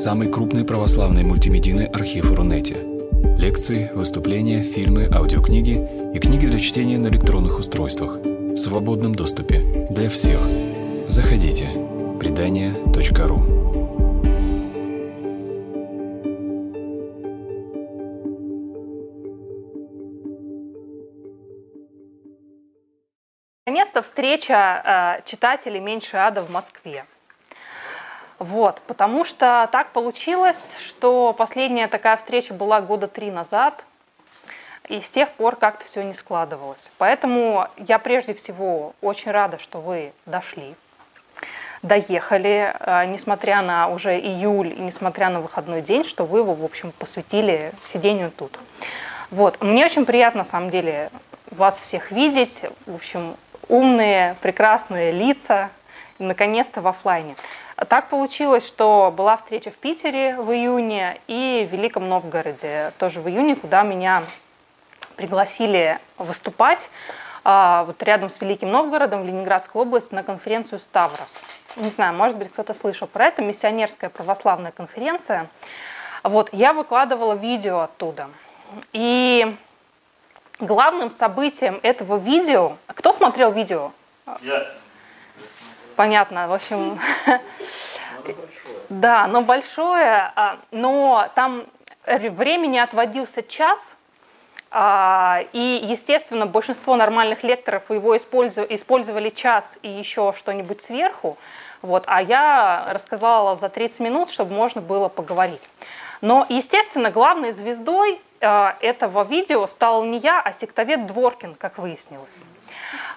самый крупный православный мультимедийный архив Рунете. Лекции, выступления, фильмы, аудиокниги и книги для чтения на электронных устройствах в свободном доступе для всех. Заходите. Предания.ру Наконец-то встреча э, читателей «Меньше ада» в Москве. Вот, потому что так получилось, что последняя такая встреча была года три назад, и с тех пор как-то все не складывалось. Поэтому я прежде всего очень рада, что вы дошли, доехали, э, несмотря на уже июль и несмотря на выходной день, что вы его, в общем, посвятили сидению тут. Вот. Мне очень приятно, на самом деле, вас всех видеть. В общем, умные, прекрасные лица, наконец-то в офлайне. Так получилось, что была встреча в Питере в июне и в Великом Новгороде тоже в июне, куда меня пригласили выступать а, вот рядом с Великим Новгородом в Ленинградской области на конференцию «Ставрос». Не знаю, может быть, кто-то слышал про это, миссионерская православная конференция. Вот, я выкладывала видео оттуда. И главным событием этого видео... Кто смотрел видео? Я. Понятно, в общем... Да, но большое, а, но там времени отводился час, а, и, естественно, большинство нормальных лекторов его использовали час и еще что-нибудь сверху, вот, а я рассказала за 30 минут, чтобы можно было поговорить. Но, естественно, главной звездой а, этого видео стал не я, а сектовед Дворкин, как выяснилось.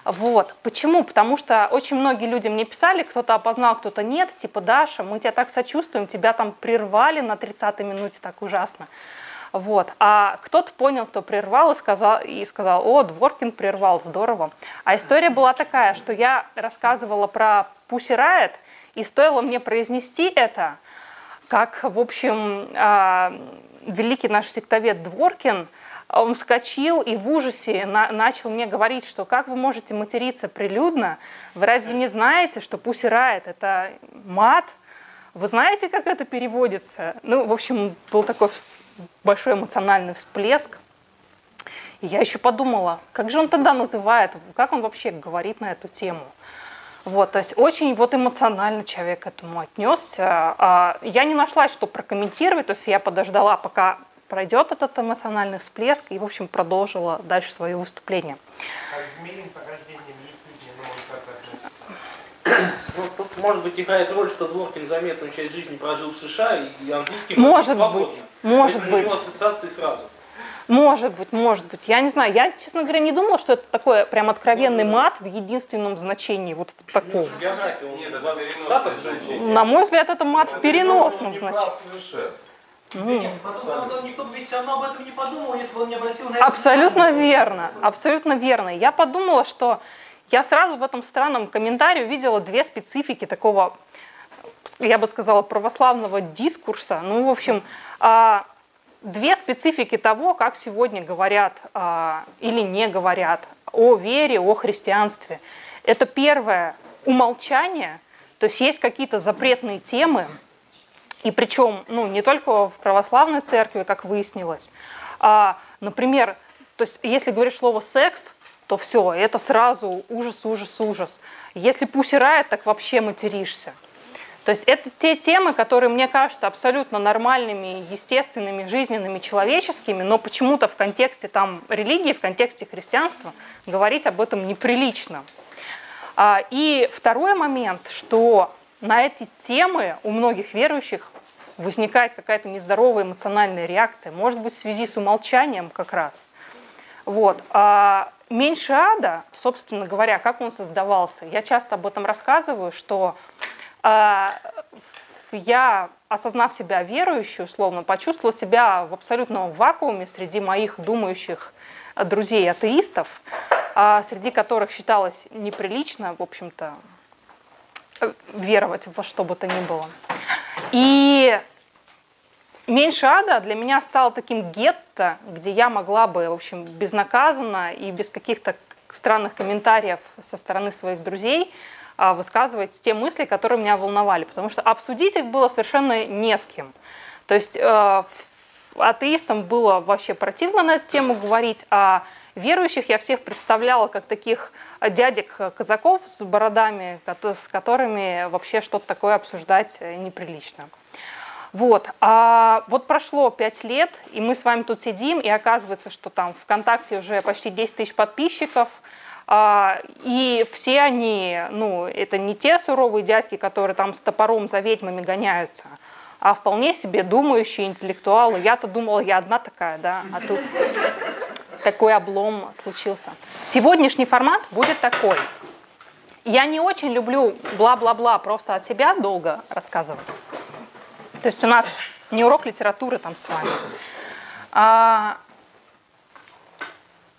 Вот. Почему? Потому что очень многие люди мне писали, кто-то опознал, кто-то нет, типа, Даша, мы тебя так сочувствуем, тебя там прервали на 30-й минуте, так ужасно. Вот. А кто-то понял, кто прервал и сказал, и сказал, о, Дворкин прервал, здорово. А история была такая, что я рассказывала про Pussy Riot, и стоило мне произнести это, как, в общем, а, великий наш сектовед Дворкин – он вскочил и в ужасе на, начал мне говорить, что как вы можете материться прилюдно? Вы разве не знаете, что пусирает это мат? Вы знаете, как это переводится? Ну, в общем, был такой большой эмоциональный всплеск. И я еще подумала, как же он тогда называет, как он вообще говорит на эту тему. Вот, то есть очень вот эмоционально человек к этому отнесся. А, я не нашла, что прокомментировать, то есть я подождала, пока пройдет этот эмоциональный всплеск и, в общем, продолжила дальше свое выступление. А ну, ну, тут, может быть, играет роль, что Дворкин заметную часть жизни прожил в США и английский может свободно. быть, может Поэтому быть. у него ассоциации сразу. Может быть, может быть. Я не знаю. Я, честно говоря, не думала, что это такой прям откровенный мат в единственном значении. Вот в таком. На мой взгляд, это мат в переносном значении. Нет, потом никто бы ведь все равно об этом не подумал, если бы он не обратил на это Абсолютно верно, абсолютно верно. Я подумала, что я сразу в этом странном комментарии увидела две специфики такого, я бы сказала, православного дискурса. Ну, в общем, а, две специфики того, как сегодня говорят а, или не говорят о вере, о христианстве. Это первое – умолчание, то есть есть какие-то запретные темы, и причем, ну, не только в православной церкви, как выяснилось. А, например, то есть, если говоришь слово секс, то все, это сразу ужас, ужас, ужас. Если пусирает, так вообще материшься. То есть это те темы, которые мне кажутся абсолютно нормальными, естественными, жизненными, человеческими, но почему-то в контексте там религии, в контексте христианства говорить об этом неприлично. А, и второй момент, что на эти темы у многих верующих возникает какая-то нездоровая эмоциональная реакция, может быть, в связи с умолчанием как раз. Вот. А меньше ада, собственно говоря, как он создавался, я часто об этом рассказываю, что а, я, осознав себя верующей, условно, почувствовала себя в абсолютном вакууме среди моих думающих друзей-атеистов, а, среди которых считалось неприлично, в общем-то, веровать во что бы то ни было. И меньше ада для меня стало таким гетто, где я могла бы, в общем, безнаказанно и без каких-то странных комментариев со стороны своих друзей а, высказывать те мысли, которые меня волновали, потому что обсудить их было совершенно не с кем. То есть э, атеистам было вообще противно на эту тему говорить, а верующих я всех представляла как таких дядек-казаков с бородами, с которыми вообще что-то такое обсуждать неприлично. Вот. А вот прошло пять лет, и мы с вами тут сидим, и оказывается, что там ВКонтакте уже почти 10 тысяч подписчиков, а, и все они, ну, это не те суровые дядьки, которые там с топором за ведьмами гоняются, а вполне себе думающие интеллектуалы. Я-то думала, я одна такая, да, а тут такой облом случился. Сегодняшний формат будет такой. Я не очень люблю бла-бла-бла просто от себя долго рассказывать. То есть у нас не урок литературы там с вами. А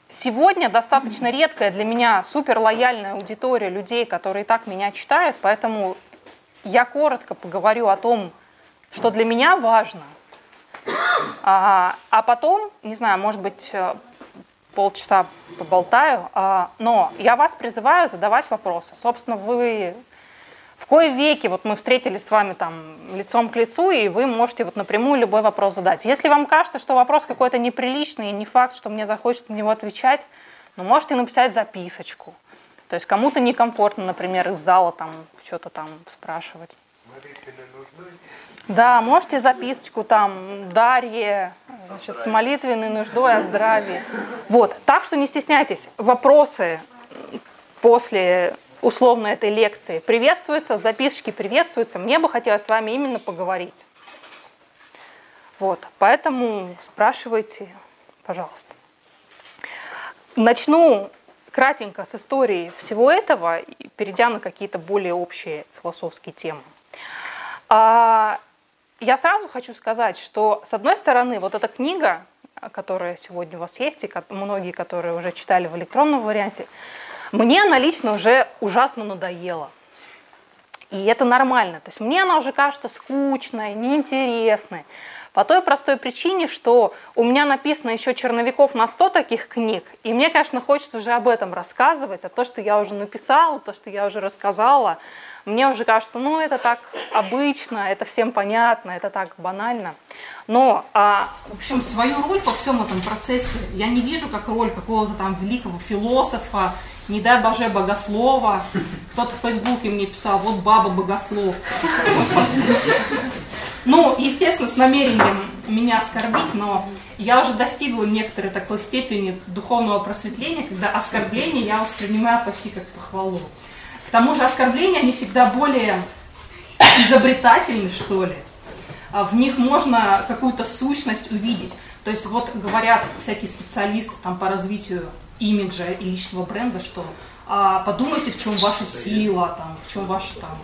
сегодня достаточно редкая для меня супер лояльная аудитория людей, которые так меня читают, поэтому я коротко поговорю о том, что для меня важно. А, а потом, не знаю, может быть, полчаса поболтаю, а, но я вас призываю задавать вопросы. Собственно, вы в кое веки вот мы встретились с вами там лицом к лицу, и вы можете вот напрямую любой вопрос задать. Если вам кажется, что вопрос какой-то неприличный, и не факт, что мне захочется на него отвечать, ну, можете написать записочку. То есть кому-то некомфортно, например, из зала там что-то там спрашивать. Да, можете записочку там, Дарье, значит, с молитвенной нуждой о здравии. Вот, так что не стесняйтесь. Вопросы после условно этой лекции приветствуются, записочки приветствуются. Мне бы хотелось с вами именно поговорить. Вот, поэтому спрашивайте, пожалуйста. Начну кратенько с истории всего этого, перейдя на какие-то более общие философские темы. А, я сразу хочу сказать, что, с одной стороны, вот эта книга, которая сегодня у вас есть, и многие, которые уже читали в электронном варианте, мне она лично уже ужасно надоела. И это нормально. То есть мне она уже кажется скучной, неинтересной. По той простой причине, что у меня написано еще черновиков на 100 таких книг, и мне, конечно, хочется уже об этом рассказывать, а то, что я уже написала, то, что я уже рассказала, мне уже кажется, ну это так обычно, это всем понятно, это так банально. Но, а, в общем, свою роль во всем этом процессе я не вижу как роль какого-то там великого философа не дай боже богослова. Кто-то в Фейсбуке мне писал, вот баба богослов. Ну, естественно, с намерением меня оскорбить, но я уже достигла некоторой такой степени духовного просветления, когда оскорбление я воспринимаю почти как похвалу. Тому же оскорбления, они всегда более изобретательны, что ли. А в них можно какую-то сущность увидеть. То есть вот говорят всякие специалисты там, по развитию имиджа и личного бренда, что а, подумайте, в чем ваша сила, там, в чем ваша там,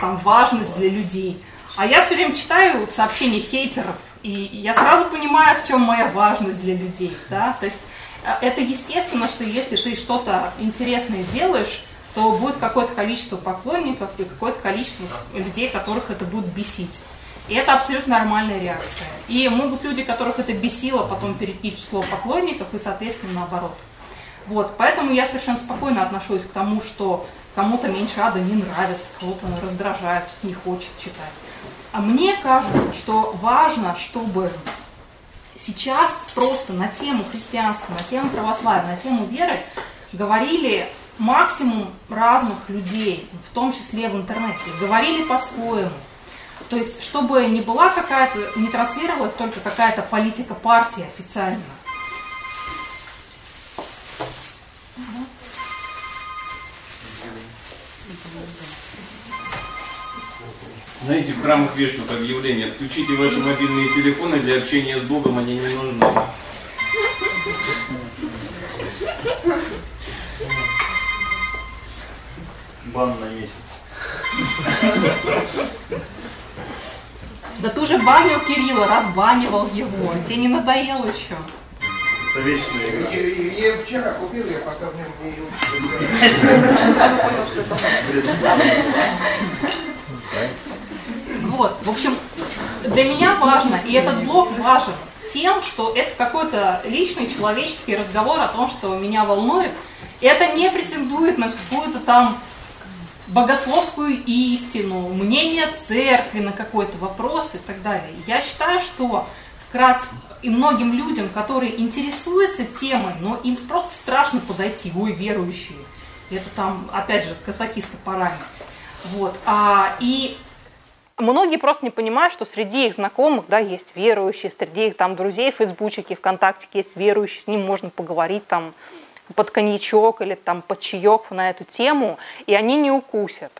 там, важность для людей. А я все время читаю сообщения хейтеров, и я сразу понимаю, в чем моя важность для людей. Да? То есть а, это естественно, что если ты что-то интересное делаешь, то будет какое-то количество поклонников и какое-то количество людей, которых это будет бесить. И это абсолютно нормальная реакция. И могут люди, которых это бесило, потом перейти в число поклонников и, соответственно, наоборот. Вот, поэтому я совершенно спокойно отношусь к тому, что кому-то меньше ада не нравится, кого-то раздражает, не хочет читать. А мне кажется, что важно, чтобы сейчас просто на тему христианства, на тему православия, на тему веры говорили максимум разных людей, в том числе в интернете, говорили по-своему. То есть, чтобы не была какая-то, не транслировалась только какая-то политика партии официально. Знаете, в храмах вешают объявление, отключите ваши мобильные телефоны для общения с Богом, они не нужны. Бан на месяц. Да ты уже банил Кирилла, разбанивал его. Тебе не надоело еще? Это вечная Я вчера купил, я пока в нем не Вот, в общем, для меня важно, и этот блог важен тем, что это какой-то личный человеческий разговор о том, что меня волнует. Это не претендует на какую-то там богословскую истину, мнение церкви на какой-то вопрос и так далее. Я считаю, что как раз и многим людям, которые интересуются темой, но им просто страшно подойти, ой, верующие. Это там, опять же, казаки с топорами. Вот. А, и многие просто не понимают, что среди их знакомых, да, есть верующие, среди их там друзей в Фейсбучике, ВКонтакте есть верующие, с ним можно поговорить там под коньячок или там под чаек на эту тему, и они не укусят.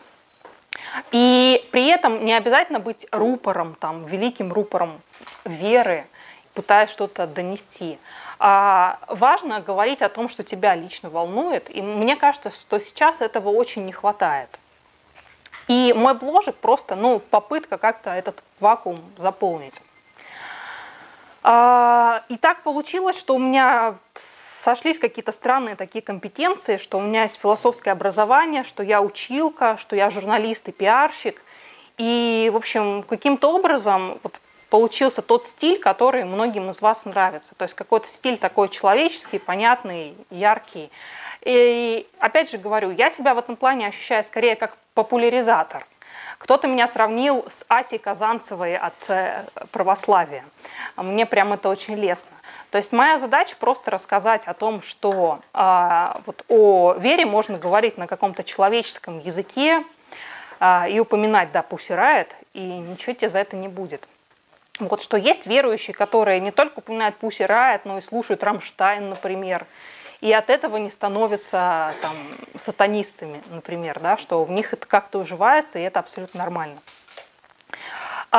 И при этом не обязательно быть рупором, там, великим рупором веры, пытаясь что-то донести. А важно говорить о том, что тебя лично волнует, и мне кажется, что сейчас этого очень не хватает. И мой бложик просто, ну, попытка как-то этот вакуум заполнить. А, и так получилось, что у меня сошлись какие-то странные такие компетенции, что у меня есть философское образование, что я училка, что я журналист и пиарщик. И, в общем, каким-то образом вот, получился тот стиль, который многим из вас нравится. То есть какой-то стиль такой человеческий, понятный, яркий. И опять же говорю, я себя в этом плане ощущаю скорее как популяризатор. Кто-то меня сравнил с Асей Казанцевой от э, православия. Мне прям это очень лестно. То есть моя задача просто рассказать о том, что э, вот о вере можно говорить на каком-то человеческом языке э, и упоминать, да, пусирает, и ничего тебе за это не будет. Вот что есть верующие, которые не только упоминают Пусси но и слушают Рамштайн, например, и от этого не становятся там, сатанистами, например, да, что в них это как-то уживается, и это абсолютно нормально.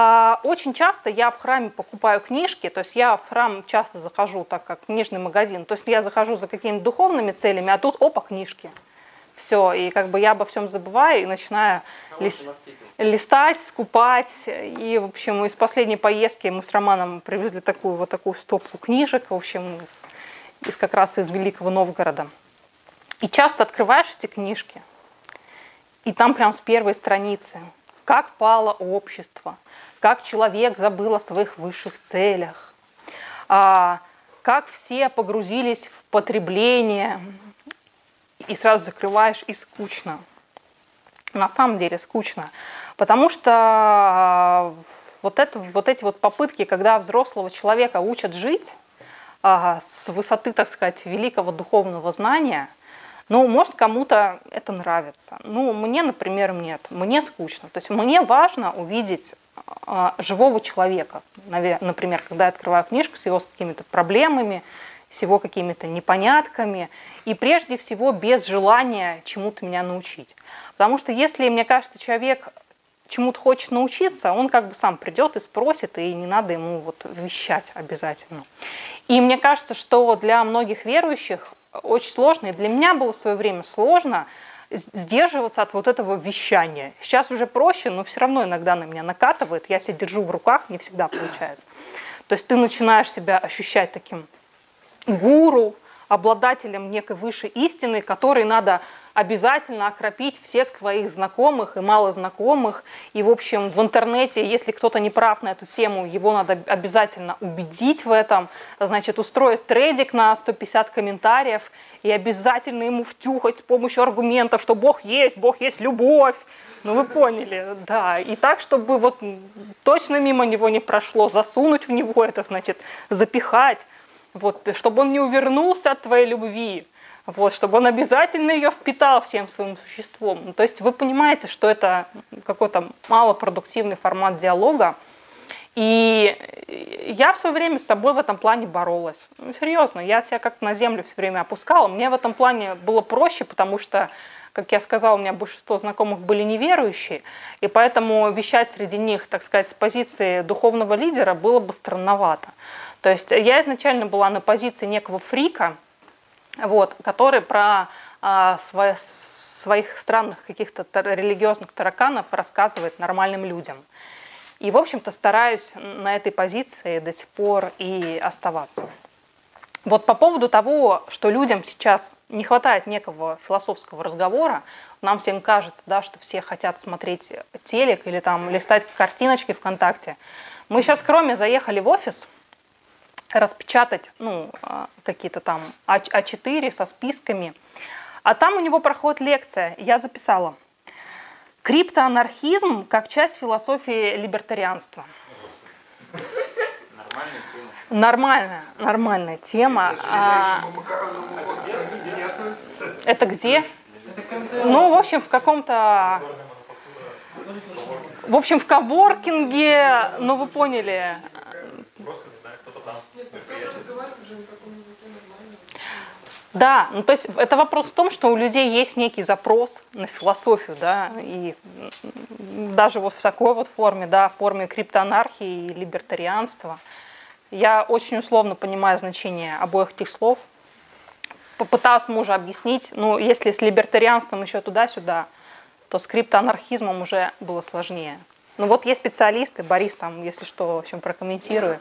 А, очень часто я в храме покупаю книжки, то есть я в храм часто захожу, так как книжный магазин, то есть я захожу за какими-то духовными целями, а тут опа, книжки. Все, и как бы я обо всем забываю и начинаю лист, листать, скупать. И, в общем, из последней поездки мы с Романом привезли такую вот такую стопку книжек, в общем, из, из как раз из Великого Новгорода. И часто открываешь эти книжки, и там прям с первой страницы, как пало общество, как человек забыл о своих высших целях, а, как все погрузились в потребление, и сразу закрываешь, и скучно. На самом деле скучно. Потому что а, вот, это, вот эти вот попытки, когда взрослого человека учат жить а, с высоты, так сказать, великого духовного знания, ну, может, кому-то это нравится. Ну, мне, например, нет. Мне скучно. То есть мне важно увидеть а, живого человека. Например, когда я открываю книжку с его какими-то проблемами, с его какими-то непонятками, и прежде всего без желания чему-то меня научить. Потому что если, мне кажется, человек чему-то хочет научиться, он как бы сам придет и спросит, и не надо ему вот вещать обязательно. И мне кажется, что для многих верующих очень сложно, и для меня было в свое время сложно сдерживаться от вот этого вещания. Сейчас уже проще, но все равно иногда на меня накатывает. Я себя держу в руках, не всегда получается. То есть ты начинаешь себя ощущать таким гуру, обладателем некой высшей истины, который надо обязательно окропить всех своих знакомых и малознакомых. И, в общем, в интернете, если кто-то не прав на эту тему, его надо обязательно убедить в этом. Значит, устроить трейдик на 150 комментариев и обязательно ему втюхать с помощью аргументов, что Бог есть, Бог есть любовь. Ну, вы поняли, да. И так, чтобы вот точно мимо него не прошло, засунуть в него это, значит, запихать, вот, чтобы он не увернулся от твоей любви вот, чтобы он обязательно ее впитал всем своим существом. Ну, то есть вы понимаете, что это какой-то малопродуктивный формат диалога, и я в свое время с собой в этом плане боролась. Ну, серьезно, я себя как-то на землю все время опускала. Мне в этом плане было проще, потому что, как я сказала, у меня большинство знакомых были неверующие, и поэтому вещать среди них, так сказать, с позиции духовного лидера было бы странновато. То есть я изначально была на позиции некого фрика, вот, который про а, свои, своих странных каких-то религиозных тараканов рассказывает нормальным людям. И, в общем-то, стараюсь на этой позиции до сих пор и оставаться. Вот по поводу того, что людям сейчас не хватает некого философского разговора, нам всем кажется, да, что все хотят смотреть телек или там листать картиночки ВКонтакте. Мы сейчас, кроме заехали в офис – распечатать ну, а, какие-то там А4 со списками. А там у него проходит лекция, я записала. Криптоанархизм как часть философии либертарианства. Нормальная тема. Нормальная, нормальная тема. А, это где? Ну, в общем, в каком-то... В общем, в коворкинге, ну вы поняли. Да, ну то есть это вопрос в том, что у людей есть некий запрос на философию, да, и даже вот в такой вот форме, да, в форме криптоанархии и либертарианства. Я очень условно понимаю значение обоих этих слов. Попыталась мужа объяснить, ну, если с либертарианством еще туда-сюда, то с криптоанархизмом уже было сложнее. Ну вот есть специалисты, Борис там, если что, в общем, прокомментирует.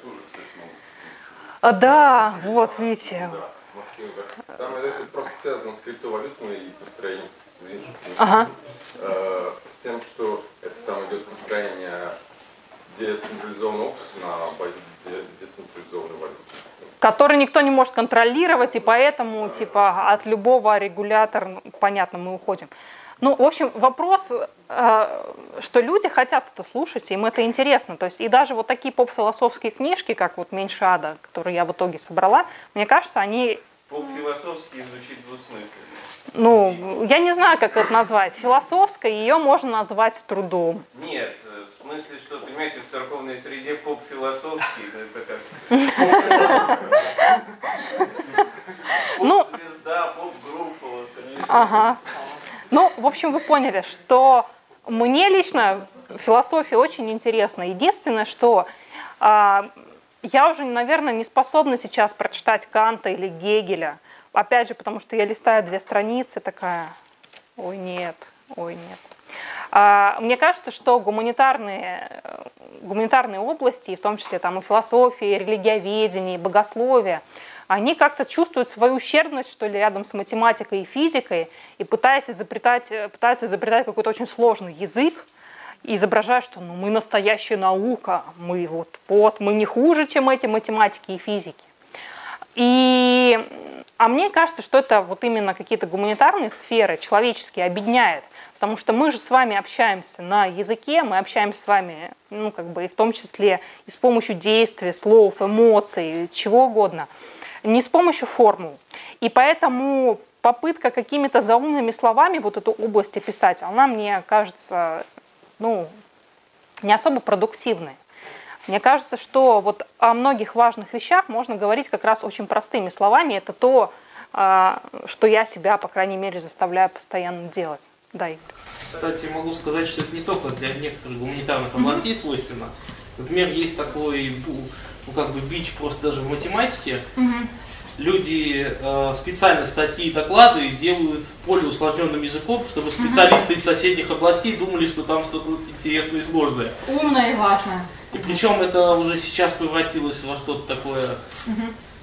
А, да, вот, видите. Да. Там это просто связано с криптовалютной построением. Что перебил. Ага. Э, с тем, что это там идет построение децентрализованного общества на базе де- децентрализованной валюты. который никто не может контролировать, и поэтому типа от любого регулятора, ну, понятно, мы уходим. Ну, в общем, вопрос, э, что люди хотят это слушать, им это интересно. То есть и даже вот такие поп-философские книжки, как вот «Меньше ада», которые я в итоге собрала, мне кажется, они, Поп-философски звучит двусмысленно. ну, я не знаю, как это назвать, философской, ее можно назвать трудом. Нет, э, в смысле, что, понимаете, в церковной среде поп-философский, это как Ну, поп-звезда, поп-группа, вот, конечно. Ага. Ну, в общем, вы поняли, что мне лично философия очень интересна. Единственное, что а, я уже, наверное, не способна сейчас прочитать Канта или Гегеля. Опять же, потому что я листаю две страницы, такая, ой, нет, ой, нет. А, мне кажется, что гуманитарные, э, гуманитарные области, в том числе там и философия, и религиоведение, и богословие, они как-то чувствуют свою ущербность, что ли, рядом с математикой и физикой, и пытаясь изобретать, э, пытаются изобретать какой-то очень сложный язык, изображая, что ну, мы настоящая наука, мы вот, вот, мы не хуже, чем эти математики и физики. И, а мне кажется, что это вот именно какие-то гуманитарные сферы человеческие объединяет, потому что мы же с вами общаемся на языке, мы общаемся с вами, ну, как бы, и в том числе и с помощью действий, слов, эмоций, чего угодно, не с помощью формул. И поэтому попытка какими-то заумными словами вот эту область описать, она мне кажется, ну, не особо продуктивной. Мне кажется, что вот о многих важных вещах можно говорить как раз очень простыми словами. Это то, а, что я себя, по крайней мере, заставляю постоянно делать. Да, Игорь. Кстати, могу сказать, что это не только для некоторых гуманитарных областей свойственно. Например, есть такой, ну, как бы бич просто даже в математике. Люди э, специально статьи и доклады делают более усложненным языком, чтобы специалисты из соседних областей думали, что там что-то интересное и сложное. Умно и важно. И причем это уже сейчас превратилось во что-то такое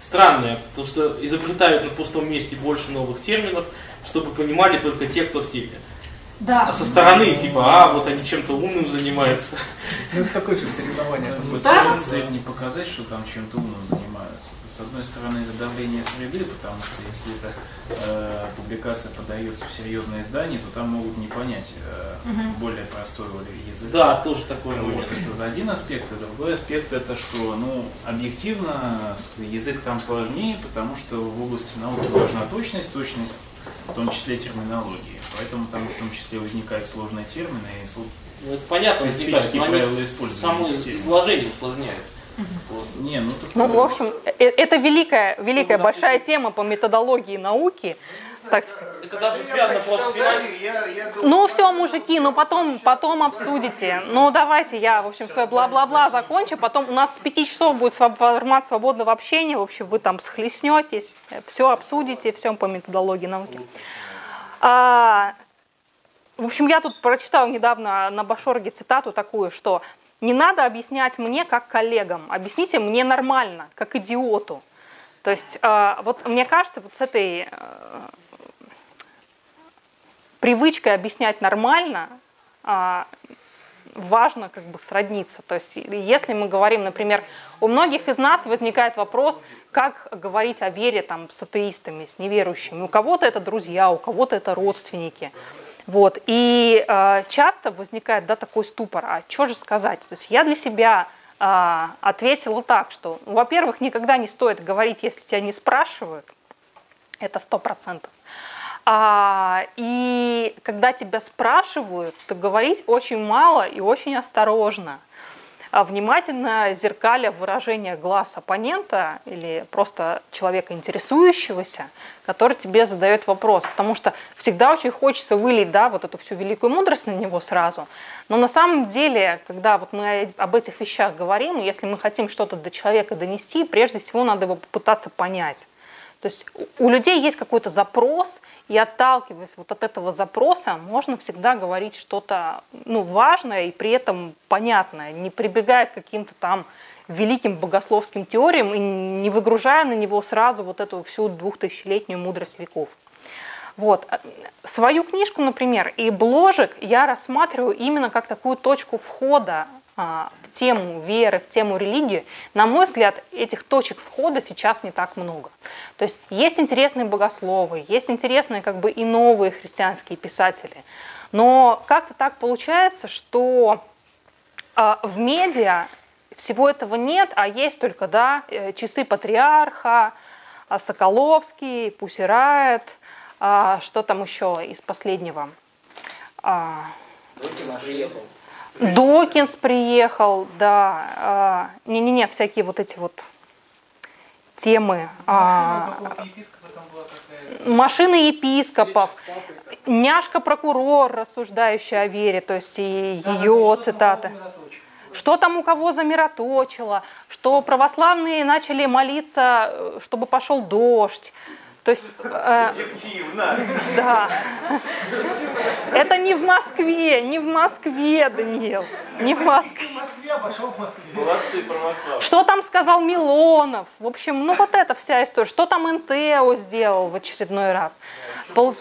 странное, потому что изобретают на пустом месте больше новых терминов, чтобы понимали только те, кто в теме. Да. А со стороны, типа, а, вот они чем-то умным занимаются. Ну, это такое же соревнование. Вот Да. цель, не показать, что там чем-то умным занимаются. С одной стороны, это давление среды, потому что если эта э, публикация подается в серьезное издание, то там могут не понять э, более простой язык. Да, тоже такое Вот, это один аспект, а другой аспект это что, ну, объективно язык там сложнее, потому что в области науки важна точность, точность в том числе терминологии. Поэтому там в том числе возникают сложные термины и сло- Ну, это понятно, Специфические возникает, но они правила использования само изложение усложняют. Просто. Не, ну так Ну, в общем, э- это великая, великая большая тема по методологии науки. Так сказать. Это даже связано просто с финансами. Я, я думаю, Ну все, мужики, ну потом, потом обсудите. Ну давайте я, в общем, свое бла-бла-бла закончу. Потом у нас с пяти часов будет формат свободного общения. В общем, вы там схлестнетесь, все обсудите, все по методологии науки. А, в общем, я тут прочитала недавно на Башорге цитату такую, что не надо объяснять мне как коллегам, объясните мне нормально, как идиоту. То есть, а, вот мне кажется, вот с этой э, привычкой объяснять нормально а, важно как бы сродниться. То есть если мы говорим, например, у многих из нас возникает вопрос, как говорить о вере там, с атеистами, с неверующими. У кого-то это друзья, у кого-то это родственники. Вот. И э, часто возникает да, такой ступор, а что же сказать? То есть я для себя э, ответила так, что, ну, во-первых, никогда не стоит говорить, если тебя не спрашивают, это сто процентов. А, и когда тебя спрашивают, то говорить очень мало и очень осторожно. А внимательно зеркаля выражение глаз оппонента или просто человека интересующегося, который тебе задает вопрос. Потому что всегда очень хочется вылить да, вот эту всю великую мудрость на него сразу. Но на самом деле, когда вот мы об этих вещах говорим, если мы хотим что-то до человека донести, прежде всего надо его попытаться понять. То есть у людей есть какой-то запрос, и отталкиваясь вот от этого запроса, можно всегда говорить что-то ну, важное и при этом понятное, не прибегая к каким-то там великим богословским теориям и не выгружая на него сразу вот эту всю двухтысячелетнюю мудрость веков. Вот. Свою книжку, например, и бложек я рассматриваю именно как такую точку входа в тему веры, в тему религии, на мой взгляд, этих точек входа сейчас не так много. То есть есть интересные богословы, есть интересные как бы и новые христианские писатели, но как-то так получается, что а, в медиа всего этого нет, а есть только да, э, часы патриарха, а, Соколовский, Пусирает, что там еще из последнего. Приехал. Докинс приехал, да. А, не-не-не, всякие вот эти вот темы. А, машины епископов, няшка прокурор, рассуждающая о вере, то есть и ее цитаты. Что там у кого замироточило, что православные начали молиться, э, чтобы пошел дождь. То есть, э, Да. Это не в Москве, не в Москве, Даниил. Не в Москве. В Москве, а Москве. Молодцы. Что там сказал Милонов? В общем, ну вот эта вся история. Что там НТО сделал в очередной раз? Пол...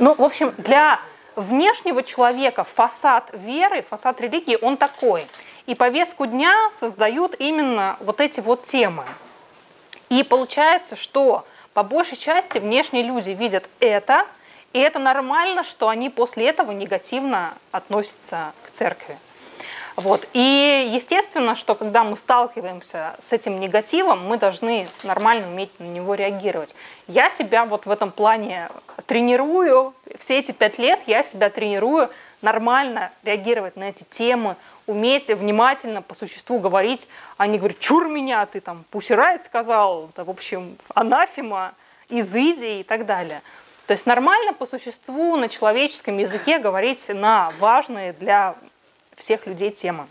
Ну, в общем, для внешнего человека фасад веры, фасад религии, он такой. И повестку дня создают именно вот эти вот темы. И получается, что по большей части внешние люди видят это, и это нормально, что они после этого негативно относятся к церкви. Вот. И естественно, что когда мы сталкиваемся с этим негативом, мы должны нормально уметь на него реагировать. Я себя вот в этом плане тренирую, все эти пять лет я себя тренирую нормально реагировать на эти темы, уметь внимательно по существу говорить, а не говорить, чур меня, ты там пусирай сказал, это, в общем, анафема, изыди и так далее. То есть нормально по существу на человеческом языке говорить на важные для всех людей темы.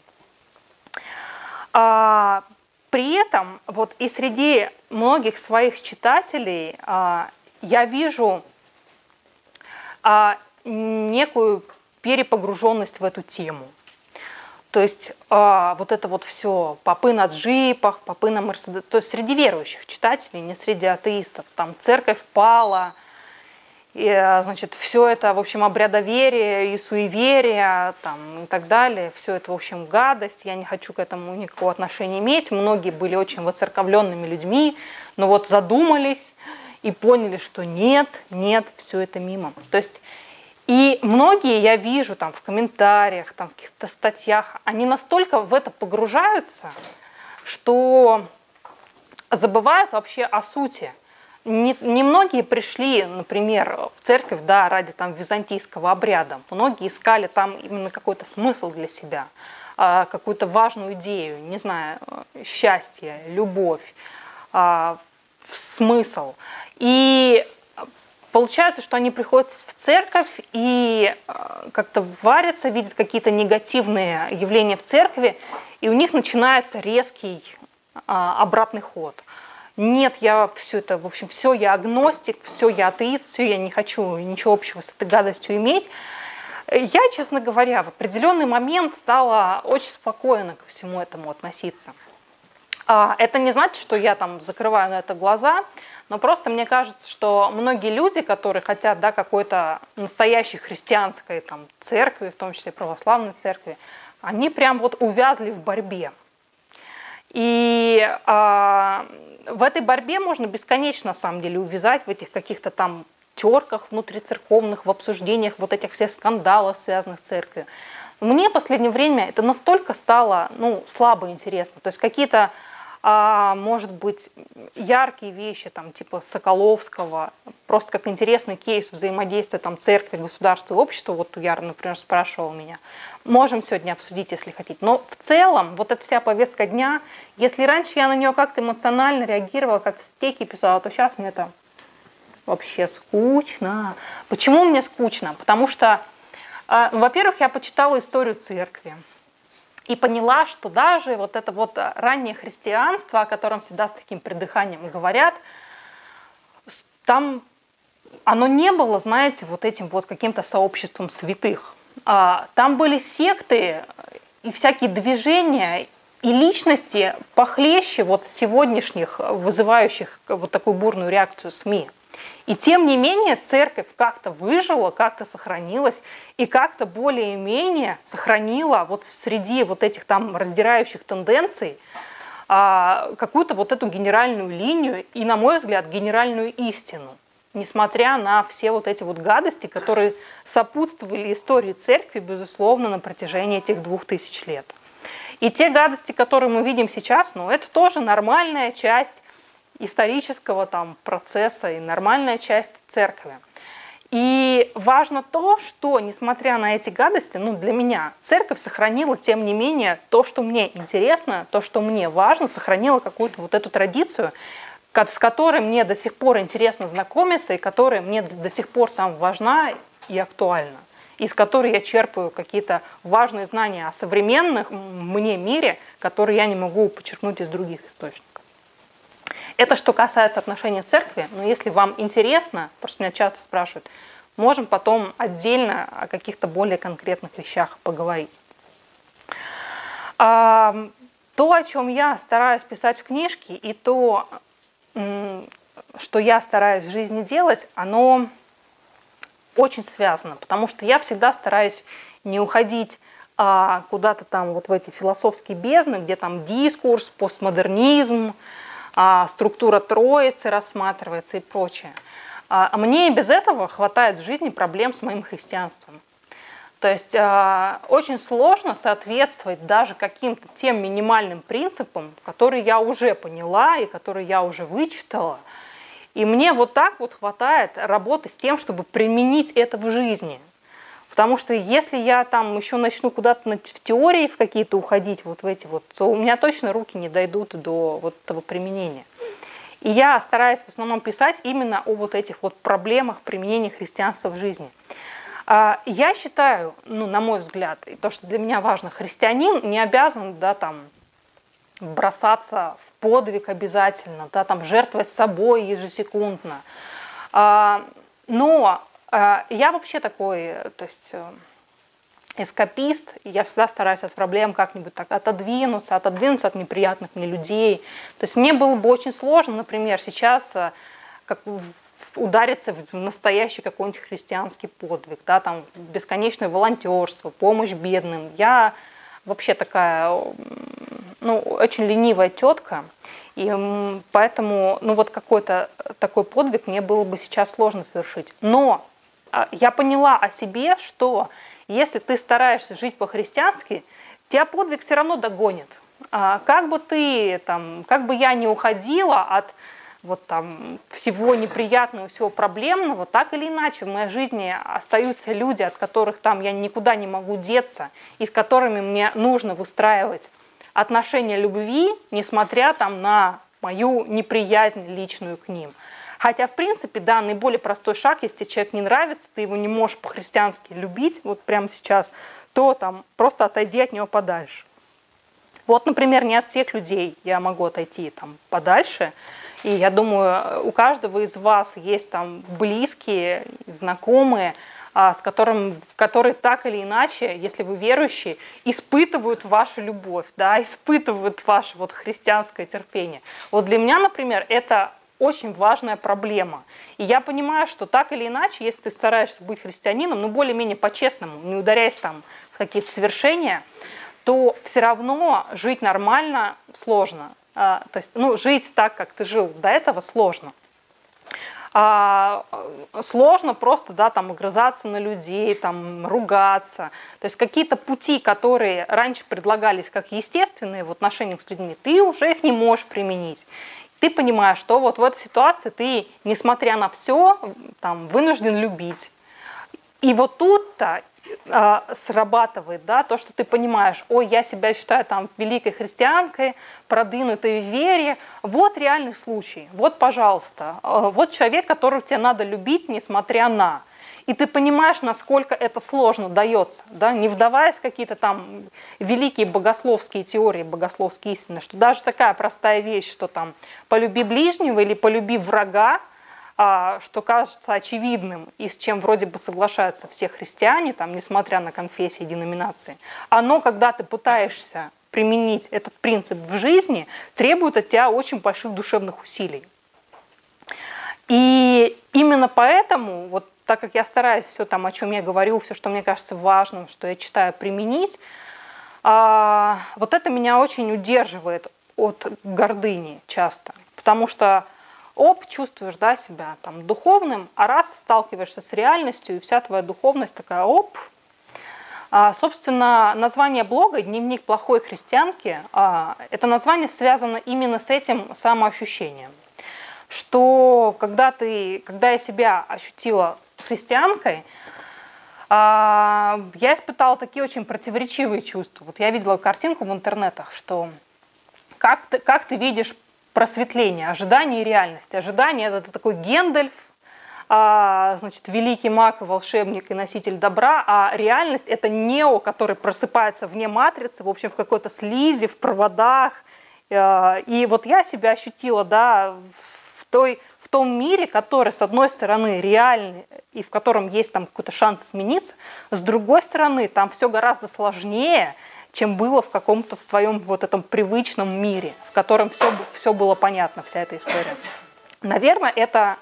А, при этом вот и среди многих своих читателей а, я вижу а, некую перепогруженность в эту тему. То есть э, вот это вот все, попы на джипах, попы на Мерседес, то есть среди верующих читателей, не среди атеистов. Там церковь пала, и, значит, все это, в общем, обрядоверие и суеверие там, и так далее, все это, в общем, гадость, я не хочу к этому никакого отношения иметь. Многие были очень воцерковленными людьми, но вот задумались и поняли, что нет, нет, все это мимо. То есть и многие, я вижу там в комментариях, там в каких-то статьях, они настолько в это погружаются, что забывают вообще о сути. Не, не пришли, например, в церковь да, ради там, византийского обряда. Многие искали там именно какой-то смысл для себя, а, какую-то важную идею, не знаю, счастье, любовь, а, смысл. И Получается, что они приходят в церковь и э, как-то варятся, видят какие-то негативные явления в церкви, и у них начинается резкий а, обратный ход. Нет, я все это, в общем, все, я агностик, все, я атеист, все, я не хочу ничего общего с этой гадостью иметь. Я, честно говоря, в определенный момент стала очень спокойно ко всему этому относиться. А, это не значит, что я там закрываю на это глаза, но просто мне кажется, что многие люди, которые хотят да, какой-то настоящей христианской там, церкви, в том числе православной церкви, они прям вот увязли в борьбе. И а, в этой борьбе можно бесконечно, на самом деле, увязать в этих каких-то там терках внутрицерковных, в обсуждениях вот этих всех скандалов, связанных с церковью. Мне в последнее время это настолько стало ну, слабо интересно. То есть какие-то а, может быть, яркие вещи, там, типа Соколовского, просто как интересный кейс взаимодействия там, церкви, государства и общества, вот Яр, например, спрашивал меня, можем сегодня обсудить, если хотите. Но в целом, вот эта вся повестка дня, если раньше я на нее как-то эмоционально реагировала, как стейки писала, то сейчас мне это вообще скучно. Почему мне скучно? Потому что, э, во-первых, я почитала историю церкви и поняла, что даже вот это вот раннее христианство, о котором всегда с таким придыханием говорят, там оно не было, знаете, вот этим вот каким-то сообществом святых. А, там были секты и всякие движения, и личности похлеще вот сегодняшних, вызывающих вот такую бурную реакцию СМИ. И тем не менее церковь как-то выжила, как-то сохранилась и как-то более-менее сохранила вот среди вот этих там раздирающих тенденций а, какую-то вот эту генеральную линию и, на мой взгляд, генеральную истину, несмотря на все вот эти вот гадости, которые сопутствовали истории церкви, безусловно, на протяжении этих двух тысяч лет. И те гадости, которые мы видим сейчас, ну, это тоже нормальная часть исторического там процесса и нормальная часть церкви. И важно то, что, несмотря на эти гадости, ну, для меня церковь сохранила, тем не менее, то, что мне интересно, то, что мне важно, сохранила какую-то вот эту традицию, с которой мне до сих пор интересно знакомиться и которая мне до сих пор там важна и актуальна, из которой я черпаю какие-то важные знания о современных мне мире, которые я не могу подчеркнуть из других источников. Это что касается отношений церкви, но если вам интересно, просто меня часто спрашивают, можем потом отдельно о каких-то более конкретных вещах поговорить. А, то, о чем я стараюсь писать в книжке, и то, что я стараюсь в жизни делать, оно очень связано, потому что я всегда стараюсь не уходить а, куда-то там вот в эти философские бездны, где там дискурс, постмодернизм, структура троицы рассматривается и прочее. А, а мне и без этого хватает в жизни проблем с моим христианством. То есть а, очень сложно соответствовать даже каким-то тем минимальным принципам, которые я уже поняла и которые я уже вычитала. И мне вот так вот хватает работы с тем, чтобы применить это в жизни. Потому что если я там еще начну куда-то в теории в какие-то уходить, вот в эти вот, то у меня точно руки не дойдут до вот этого применения. И я стараюсь в основном писать именно о вот этих вот проблемах применения христианства в жизни. А, я считаю, ну, на мой взгляд, и то, что для меня важно, христианин не обязан, да, там, бросаться в подвиг обязательно, да, там, жертвовать собой ежесекундно. А, но я вообще такой, то есть э, эскапист, и я всегда стараюсь от проблем как-нибудь так отодвинуться, отодвинуться от неприятных мне людей. То есть мне было бы очень сложно, например, сейчас э, как удариться в настоящий какой-нибудь христианский подвиг, да, там бесконечное волонтерство, помощь бедным. Я вообще такая, ну, очень ленивая тетка, и поэтому, ну, вот какой-то такой подвиг мне было бы сейчас сложно совершить. Но я поняла о себе, что если ты стараешься жить по-христиански, тебя подвиг все равно догонит. А, как бы ты, там, как бы я не уходила от вот там всего неприятного, всего проблемного, так или иначе в моей жизни остаются люди, от которых там я никуда не могу деться, и с которыми мне нужно выстраивать отношения любви, несмотря там на мою неприязнь личную к ним. Хотя, в принципе, да, наиболее простой шаг, если человек не нравится, ты его не можешь по-христиански любить, вот прямо сейчас, то там просто отойди от него подальше. Вот, например, не от всех людей я могу отойти там подальше. И я думаю, у каждого из вас есть там близкие, знакомые, а, с которым, которые так или иначе, если вы верующие, испытывают вашу любовь, да, испытывают ваше вот христианское терпение. Вот для меня, например, это очень важная проблема. И я понимаю, что так или иначе, если ты стараешься быть христианином, ну более-менее по-честному, не ударяясь там в какие-то свершения, то все равно жить нормально сложно. А, то есть, ну, жить так, как ты жил до этого, сложно. а, сложно просто, да, там, огрызаться на людей, там, ругаться. То есть какие-то пути, которые раньше предлагались как естественные в отношениях с людьми, ты уже их не можешь применить. Ты понимаешь, что вот в этой ситуации ты, несмотря на все, там, вынужден любить. И вот тут-то а, срабатывает, да, то, что ты понимаешь, ой, я себя считаю там великой христианкой, продвинутой в вере. Вот реальный случай, вот, пожалуйста, а, вот человек, которого тебе надо любить, несмотря на. И ты понимаешь, насколько это сложно дается, да, не вдаваясь в какие-то там великие богословские теории, богословские истины, что даже такая простая вещь, что там полюби ближнего или полюби врага, а, что кажется очевидным и с чем вроде бы соглашаются все христиане, там, несмотря на конфессии и деноминации, оно, когда ты пытаешься применить этот принцип в жизни, требует от тебя очень больших душевных усилий. И именно поэтому, вот так как я стараюсь все там, о чем я говорю, все, что мне кажется важным, что я читаю, применить, а, вот это меня очень удерживает от гордыни часто. Потому что оп, чувствуешь да, себя там духовным, а раз сталкиваешься с реальностью, и вся твоя духовность такая оп. А, собственно, название блога «Дневник плохой христианки» а, это название связано именно с этим самоощущением. Что когда, ты, когда я себя ощутила христианкой, а, я испытала такие очень противоречивые чувства. Вот я видела картинку в интернетах, что как ты, как ты видишь просветление, ожидание и реальность. Ожидание – это такой Гендальф, а, значит, великий маг, волшебник и носитель добра, а реальность – это Нео, который просыпается вне матрицы, в общем, в какой-то слизи, в проводах. А, и вот я себя ощутила, да, в, той, в том мире, который, с одной стороны, реальный, и в котором есть там какой-то шанс смениться, с другой стороны, там все гораздо сложнее – чем было в каком-то в твоем вот этом привычном мире, в котором все, все было понятно, вся эта история. Наверное, это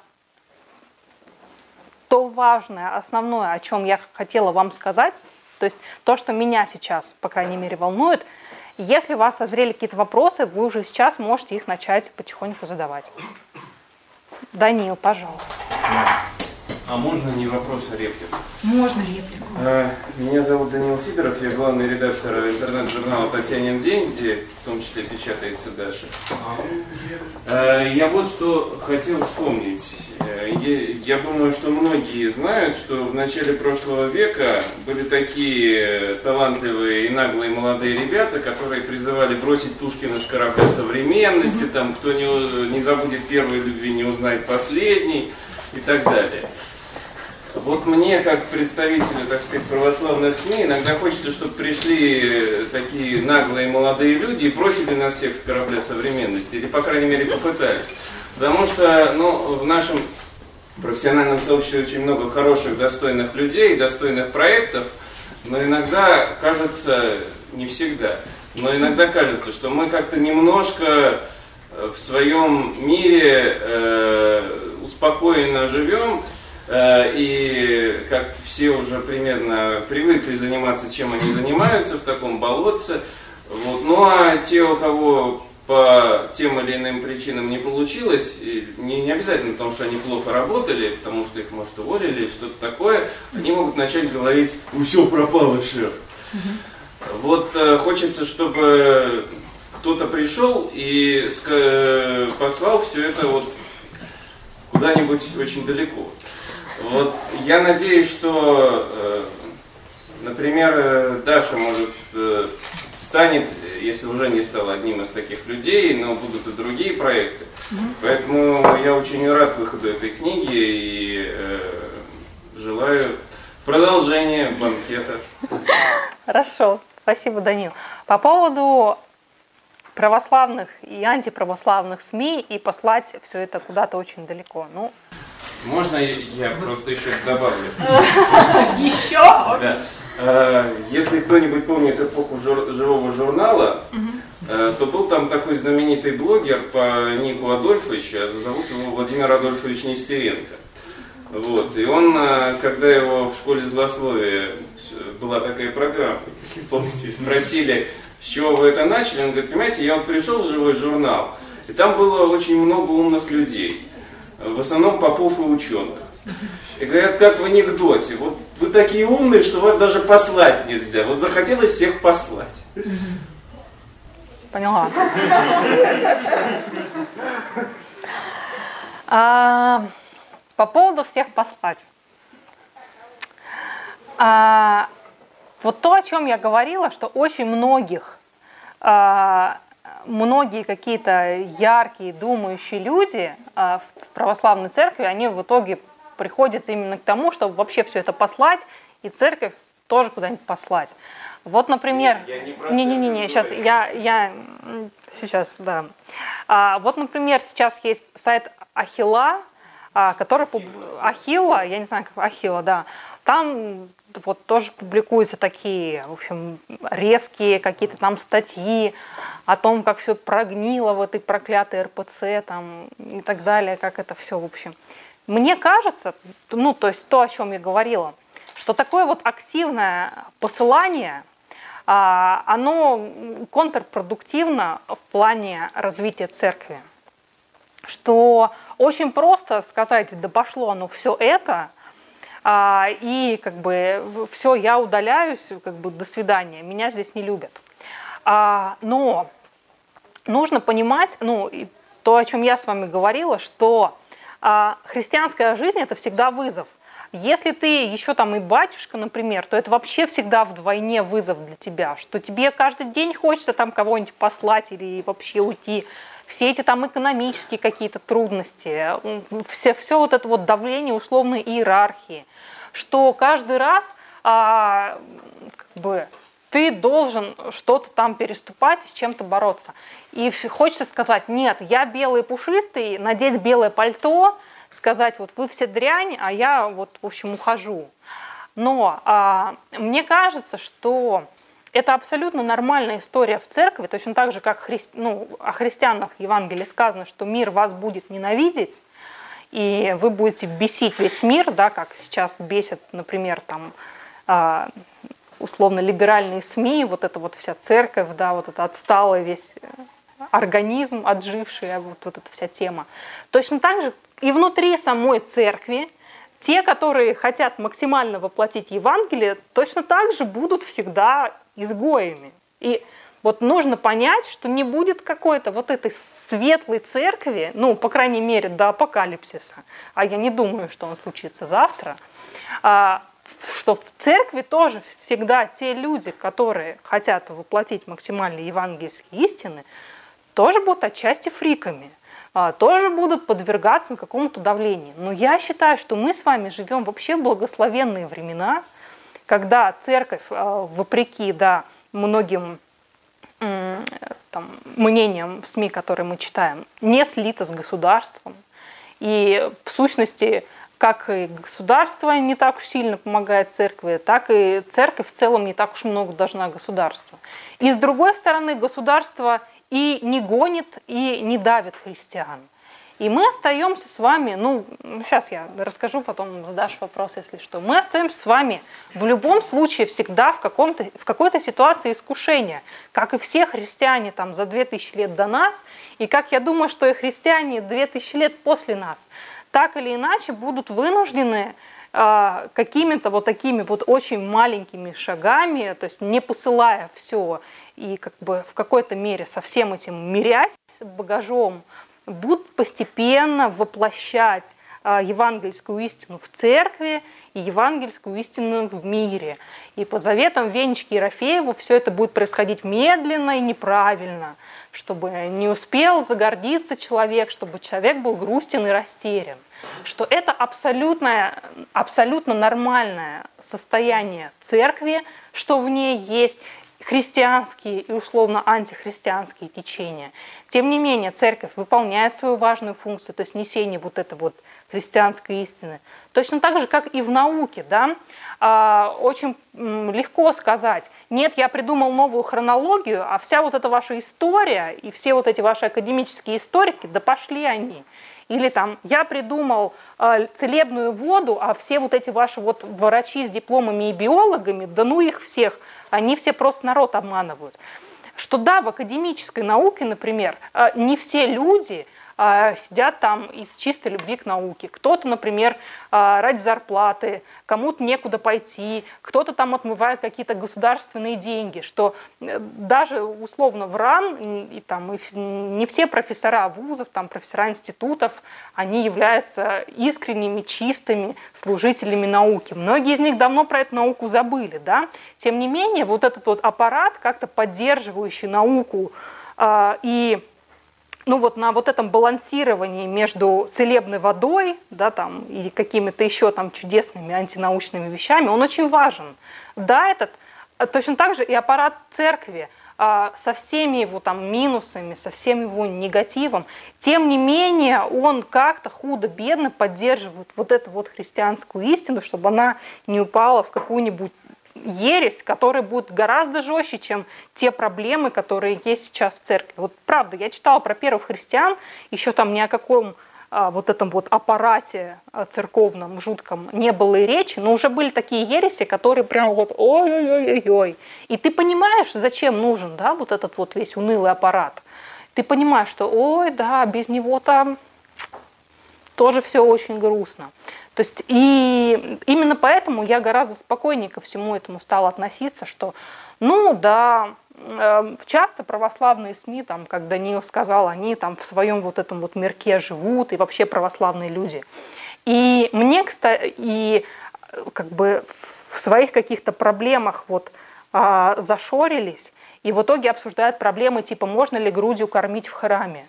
то важное, основное, о чем я хотела вам сказать, то есть то, что меня сейчас, по крайней мере, волнует. Если у вас созрели какие-то вопросы, вы уже сейчас можете их начать потихоньку задавать. Данил, пожалуйста. А можно не вопрос, а реплику? Можно реплику. А, меня зовут Данил Сидоров, я главный редактор интернет-журнала «Татьянин день», где в том числе печатается Даша. А, я вот что хотел вспомнить. Э, я, думаю, что многие знают, что в начале прошлого века были такие талантливые и наглые молодые ребята, которые призывали бросить Пушкина с корабля современности, там, кто не, не забудет первой любви, не узнает последней и так далее. Вот мне, как представителю, так сказать, православных СМИ, иногда хочется, чтобы пришли такие наглые молодые люди и бросили нас всех с корабля современности, или, по крайней мере, попытались. Потому что, ну, в нашем профессиональном сообществе очень много хороших, достойных людей, достойных проектов, но иногда кажется, не всегда, но иногда кажется, что мы как-то немножко э, в своем мире э, успокоенно живем, Э, и как все уже примерно привыкли заниматься, чем они занимаются в таком болотце. Вот. Ну а те, у кого по тем или иным причинам не получилось, не, не обязательно потому, что они плохо работали, потому что их, может, уволили, что-то такое, они могут начать говорить, ну все пропало, шеф. Вот э, хочется, чтобы кто-то пришел и послал все это вот куда-нибудь очень далеко. Вот я надеюсь, что, э, например, э, Даша может э, станет, если уже не стала одним из таких людей, но будут и другие проекты. Поэтому я очень рад выходу этой книги и желаю продолжения банкета. Хорошо, спасибо, Данил. По поводу православных и антиправославных СМИ и послать все это куда-то очень далеко. Ну, можно я просто еще добавлю? Еще? Да. Э, если кто-нибудь помнит эпоху живого журнала, э, то был там такой знаменитый блогер по нику Адольфович, а зовут его Владимир Адольфович Нестеренко. Вот. И он, э, когда его в школе злословия была такая программа, если помните, спросили, с чего вы это начали, он говорит, понимаете, я вот пришел в живой журнал, и там было очень много умных людей. В основном попов и ученых. И говорят, как в анекдоте, вот вы такие умные, что вас даже послать нельзя. Вот захотелось всех послать. Поняла. А, по поводу всех послать. А, вот то, о чем я говорила, что очень многих, а, многие какие-то яркие, думающие люди а, в православной церкви, они в итоге приходят именно к тому, чтобы вообще все это послать, и церковь тоже куда-нибудь послать. Вот, например... Не-не-не, сейчас я, я... Сейчас, да. А, вот, например, сейчас есть сайт Ахилла, а, который... Ахилла, я не знаю, как Ахилла, да. Там вот тоже публикуются такие, в общем, резкие какие-то там статьи о том, как все прогнило в этой проклятой РПЦ там и так далее, как это все, в общем. Мне кажется, ну, то есть то, о чем я говорила, что такое вот активное посылание, а, оно контрпродуктивно в плане развития церкви. Что очень просто сказать, да пошло оно все это, и как бы все, я удаляюсь, как бы до свидания, меня здесь не любят. А, но нужно понимать, ну, то, о чем я с вами говорила, что а христианская жизнь это всегда вызов. Если ты еще там и батюшка, например, то это вообще всегда вдвойне вызов для тебя, что тебе каждый день хочется там кого-нибудь послать или вообще уйти. Все эти там экономические какие-то трудности, все, все вот это вот давление условной иерархии, что каждый раз а, как бы, ты должен что-то там переступать и с чем-то бороться. И хочется сказать, нет, я белый пушистый, надеть белое пальто, сказать, вот вы все дрянь, а я вот, в общем, ухожу. Но а, мне кажется, что это абсолютно нормальная история в церкви, точно так же, как хри... ну, о христианах в Евангелии сказано, что мир вас будет ненавидеть, и вы будете бесить весь мир, да, как сейчас бесит, например, там, а, условно либеральные СМИ, вот эта вот вся церковь, да, вот это отсталый весь организм отживший, а вот, вот эта вся тема. Точно так же и внутри самой церкви те, которые хотят максимально воплотить Евангелие, точно так же будут всегда изгоями. И вот нужно понять, что не будет какой-то вот этой светлой церкви, ну, по крайней мере, до апокалипсиса, а я не думаю, что он случится завтра, а, что в церкви тоже всегда те люди, которые хотят воплотить максимальные евангельские истины, тоже будут отчасти фриками, а, тоже будут подвергаться какому-то давлению. Но я считаю, что мы с вами живем вообще благословенные времена, когда церковь, а, вопреки да, многим там, мнениям СМИ, которые мы читаем, не слита с государством. И в сущности, как и государство не так уж сильно помогает церкви, так и церковь в целом не так уж много должна государству. И с другой стороны, государство и не гонит, и не давит христиан. И мы остаемся с вами, ну, сейчас я расскажу, потом задашь вопрос, если что. Мы остаемся с вами в любом случае всегда в, каком-то, в какой-то ситуации искушения, как и все христиане там за 2000 лет до нас, и как я думаю, что и христиане 2000 лет после нас, так или иначе будут вынуждены э, какими-то вот такими вот очень маленькими шагами, то есть не посылая все и как бы в какой-то мере со всем этим мирясь багажом, будут постепенно воплощать а, евангельскую истину в церкви и евангельскую истину в мире. И по заветам Венечки Ерофеева все это будет происходить медленно и неправильно, чтобы не успел загордиться человек, чтобы человек был грустен и растерян. Что это абсолютное, абсолютно нормальное состояние церкви, что в ней есть, христианские и условно антихристианские течения. Тем не менее, церковь выполняет свою важную функцию, то есть несение вот этой вот христианской истины. Точно так же, как и в науке, да, а, очень легко сказать, нет, я придумал новую хронологию, а вся вот эта ваша история и все вот эти ваши академические историки, да пошли они. Или там, я придумал э, целебную воду, а все вот эти ваши вот врачи с дипломами и биологами, да ну их всех, они все просто народ обманывают. Что да, в академической науке, например, э, не все люди сидят там из чистой любви к науке. Кто-то, например, а, ради зарплаты, кому-то некуда пойти, кто-то там отмывает какие-то государственные деньги, что э, даже условно в РАН, и, там и не все профессора вузов, там профессора институтов, они являются искренними, чистыми служителями науки. Многие из них давно про эту науку забыли, да? Тем не менее, вот этот вот аппарат, как-то поддерживающий науку э, и ну вот на вот этом балансировании между целебной водой, да, там, и какими-то еще там чудесными антинаучными вещами, он очень важен. Да, этот, точно так же и аппарат церкви, а, со всеми его там минусами, со всем его негативом, тем не менее он как-то худо-бедно поддерживает вот эту вот христианскую истину, чтобы она не упала в какую-нибудь ересь, которая будет гораздо жестче, чем те проблемы, которые есть сейчас в церкви. Вот правда, я читала про первых христиан, еще там ни о каком а, вот этом вот аппарате а, церковном жутком не было и речи, но уже были такие ереси, которые прям вот ой-ой-ой-ой. И ты понимаешь, зачем нужен, да, вот этот вот весь унылый аппарат. Ты понимаешь, что ой, да, без него там тоже все очень грустно. То есть и именно поэтому я гораздо спокойнее ко всему этому стала относиться, что, ну да, эм, часто православные СМИ, там, как Даниил сказал, они там в своем вот этом вот мирке живут, и вообще православные люди. И мне, кстати, и как бы в своих каких-то проблемах вот а, зашорились, и в итоге обсуждают проблемы типа, можно ли грудью кормить в храме.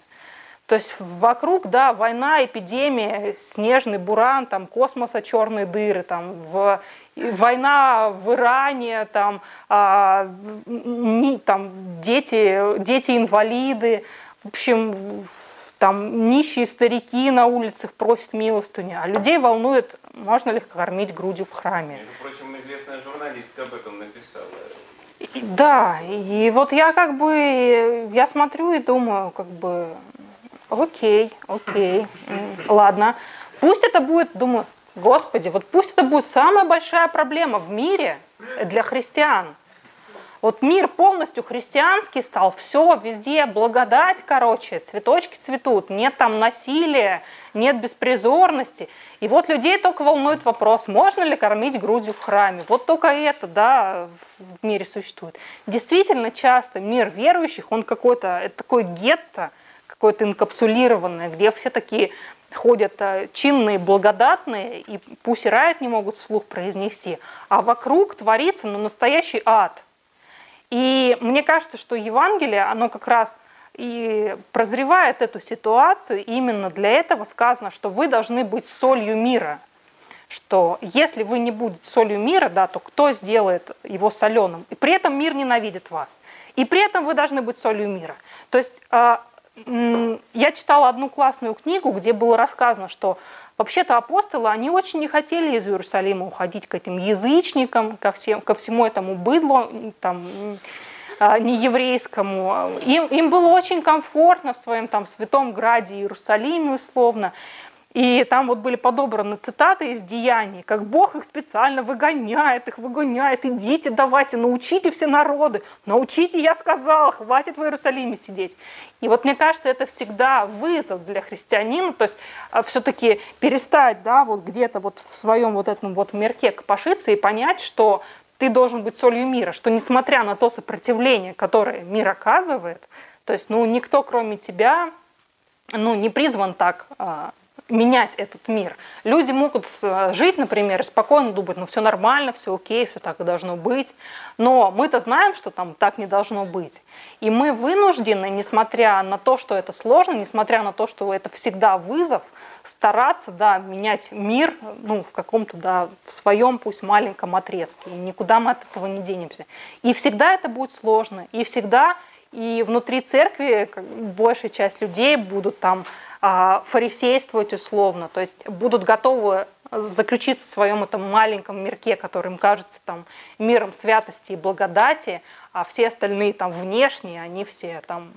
То есть вокруг, да, война, эпидемия, снежный буран, там, космоса, черные дыры, там, в, война в Иране, там, а, ни, там дети, дети-инвалиды, в общем, там нищие старики на улицах просят милостыню, а людей волнует, можно ли кормить грудью в храме. Между прочим, известная журналистка об этом написала. Да, и вот я как бы, я смотрю и думаю, как бы, окей, окей, ладно. Пусть это будет, думаю, Господи, вот пусть это будет самая большая проблема в мире для христиан. Вот мир полностью христианский стал, все, везде благодать, короче, цветочки цветут, нет там насилия, нет беспризорности. И вот людей только волнует вопрос, можно ли кормить грудью в храме. Вот только это, да, в мире существует. Действительно часто мир верующих, он какой-то, это такой гетто, какое-то инкапсулированное, где все такие ходят э, чинные, благодатные, и пусть и рает не могут вслух произнести, а вокруг творится ну, настоящий ад. И мне кажется, что Евангелие, оно как раз и прозревает эту ситуацию, и именно для этого сказано, что вы должны быть солью мира. Что если вы не будете солью мира, да, то кто сделает его соленым? И при этом мир ненавидит вас. И при этом вы должны быть солью мира. То есть а, я читала одну классную книгу, где было рассказано, что вообще-то апостолы, они очень не хотели из Иерусалима уходить к этим язычникам, ко, всем, ко всему этому быдлу, там, а, нееврейскому. Им, им было очень комфортно в своем там святом граде Иерусалиме условно. И там вот были подобраны цитаты из деяний, как Бог их специально выгоняет, их выгоняет, идите, давайте, научите все народы, научите, я сказал, хватит в Иерусалиме сидеть. И вот мне кажется, это всегда вызов для христианина, то есть а, все-таки перестать, да, вот где-то вот в своем вот этом вот мерке копошиться и понять, что ты должен быть солью мира, что несмотря на то сопротивление, которое мир оказывает, то есть, ну, никто кроме тебя, ну, не призван так а, менять этот мир. Люди могут э, жить, например, спокойно думать, ну все нормально, все окей, все так и должно быть. Но мы-то знаем, что там так не должно быть. И мы вынуждены, несмотря на то, что это сложно, несмотря на то, что это всегда вызов, стараться, да, менять мир, ну, в каком-то, да, в своем, пусть маленьком отрезке. И никуда мы от этого не денемся. И всегда это будет сложно. И всегда и внутри церкви большая часть людей будут там фарисействовать условно, то есть будут готовы заключиться в своем этом маленьком мирке, который им кажется там миром святости и благодати, а все остальные там внешние, они все там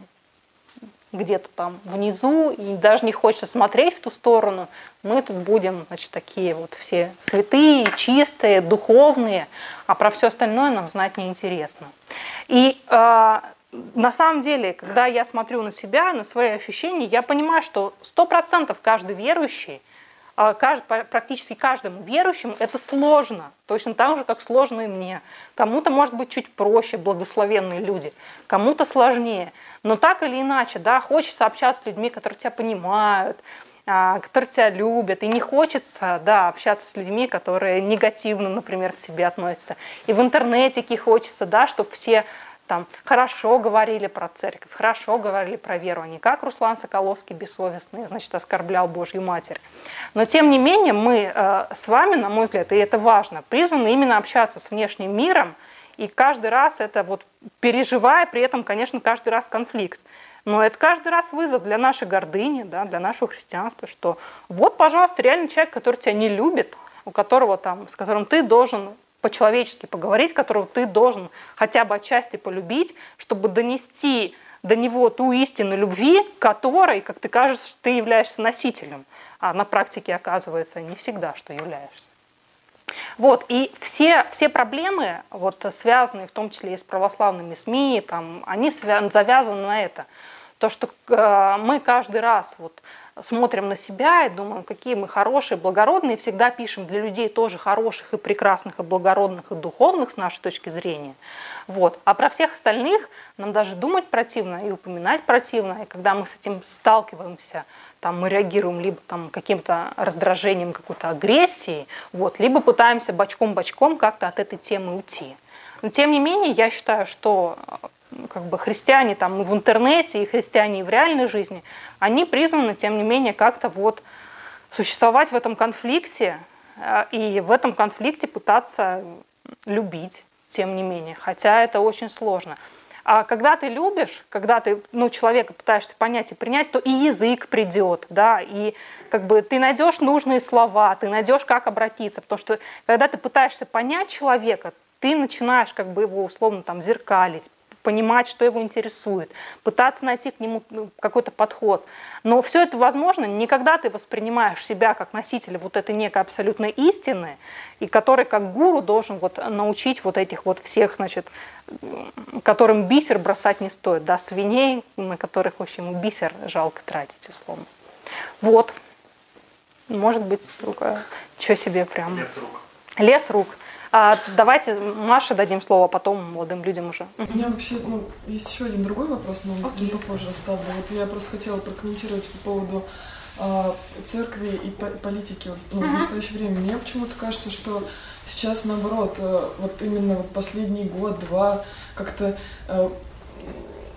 где-то там внизу, и даже не хочется смотреть в ту сторону, мы тут будем, значит, такие вот все святые, чистые, духовные, а про все остальное нам знать неинтересно. И э, на самом деле, когда я смотрю на себя, на свои ощущения, я понимаю, что сто процентов каждый верующий, а, практически каждому верующему это сложно, точно так же, как сложно и мне. Кому-то может быть чуть проще, благословенные люди, кому-то сложнее. Но так или иначе, да, хочется общаться с людьми, которые тебя понимают, а, которые тебя любят, и не хочется, да, общаться с людьми, которые негативно, например, к себе относятся. И в интернете хочется, да, чтобы все там хорошо говорили про церковь, хорошо говорили про веру, а не как Руслан Соколовский бессовестный, значит, оскорблял Божью Матерь. Но тем не менее мы э, с вами, на мой взгляд, и это важно, призваны именно общаться с внешним миром, и каждый раз это вот переживая при этом, конечно, каждый раз конфликт. Но это каждый раз вызов для нашей гордыни, да, для нашего христианства, что вот, пожалуйста, реальный человек, который тебя не любит, у которого там, с которым ты должен по-человечески поговорить, которого ты должен хотя бы отчасти полюбить, чтобы донести до него ту истину любви, которой, как ты кажешь, ты являешься носителем. А на практике оказывается не всегда, что являешься. Вот, и все, все проблемы, вот, связанные в том числе и с православными СМИ, там, они завязаны на это. То, что э, мы каждый раз вот, смотрим на себя и думаем, какие мы хорошие, благородные, и всегда пишем для людей тоже хороших и прекрасных, и благородных, и духовных с нашей точки зрения. Вот. А про всех остальных нам даже думать противно и упоминать противно. И когда мы с этим сталкиваемся, там, мы реагируем либо там, каким-то раздражением, какой-то агрессией, вот, либо пытаемся бочком-бочком как-то от этой темы уйти. Но тем не менее, я считаю, что как бы христиане там и в интернете, и христиане и в реальной жизни, они призваны, тем не менее, как-то вот существовать в этом конфликте э, и в этом конфликте пытаться любить, тем не менее, хотя это очень сложно. А когда ты любишь, когда ты ну, человека пытаешься понять и принять, то и язык придет, да, и как бы ты найдешь нужные слова, ты найдешь, как обратиться, потому что когда ты пытаешься понять человека, ты начинаешь как бы его условно там зеркалить, понимать, что его интересует, пытаться найти к нему ну, какой-то подход. Но все это возможно не когда ты воспринимаешь себя как носителя вот этой некой абсолютной истины, и который как гуру должен вот научить вот этих вот всех, значит, которым бисер бросать не стоит, да, свиней, на которых, в общем, бисер жалко тратить, условно. Вот. Может быть, только что себе прям... Лес рук. Лес рук. А, давайте Маше дадим слово, а потом молодым людям уже. У меня вообще ну, есть еще один другой вопрос, но okay. попозже оставлю. Вот я просто хотела прокомментировать по поводу а, церкви и по политики ну, uh-huh. в настоящее время. Мне почему-то кажется, что сейчас наоборот, э, вот именно вот последний год-два как-то э,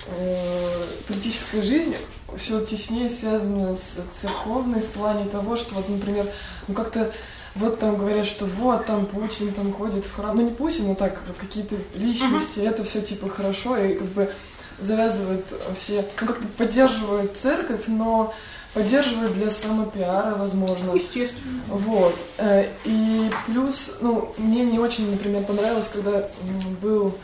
э, политическая жизнь все теснее связана с церковной в плане того, что вот, например, ну как-то вот там говорят, что вот там Путин там ходит в храм. Ну не Путин, но так, вот какие-то личности, uh-huh. это все типа хорошо, и как бы завязывают все, ну как-то поддерживают церковь, но поддерживают для самопиара, возможно. Естественно. Вот. Э, и плюс, ну, мне не очень, например, понравилось, когда был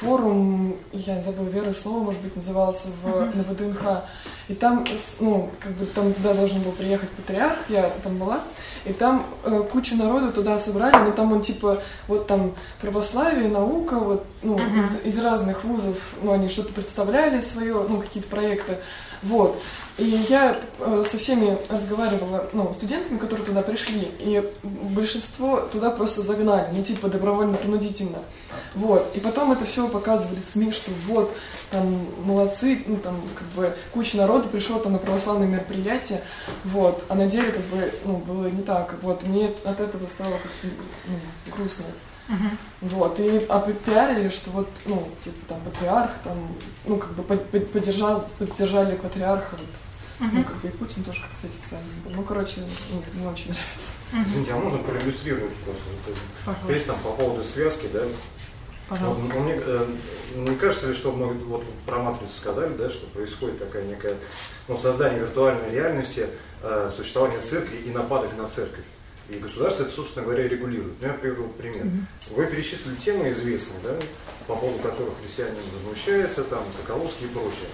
форум, я забыл, Вера слово, может быть, назывался в, uh-huh. на ВДНХ. И там, ну, как бы там туда должен был приехать патриарх, я там была, и там э, кучу народу туда собрали, но там он типа, вот там православие, наука, вот, ну, uh-huh. из, из разных вузов, ну, они что-то представляли свое, ну, какие-то проекты, вот. И я э, со всеми разговаривала, ну, студентами, которые туда пришли, и большинство туда просто загнали, ну, типа, добровольно-принудительно. Вот. И потом это все показывали СМИ, что вот, там, молодцы, ну, там, как бы, куча народу пришло там на православное мероприятие, вот. А на деле, как бы, ну, было не так. Вот. Мне от этого стало как-то ну, грустно. Uh-huh. Вот, и а пиарили, что вот, ну, типа там патриарх, там, ну, как бы поддержал, поддержали патриарха, вот, Uh-huh. Ну, как бы и Путин тоже как с этим связан был. Ну, короче, ну, мне очень нравится. Uh-huh. Извините, а можно проиллюстрировать просто? Есть там по поводу связки, да? Пожалуйста. Вот, мне, э, мне кажется, что мы вот про матрицу сказали, да, что происходит такая некая, ну, создание виртуальной реальности, э, существование церкви и нападок на церковь. И государство это, собственно говоря, регулирует. Ну, я приведу пример. Mm-hmm. Вы перечислили темы известные, да, по поводу которых христиане возмущаются, там, Соколовский и прочее.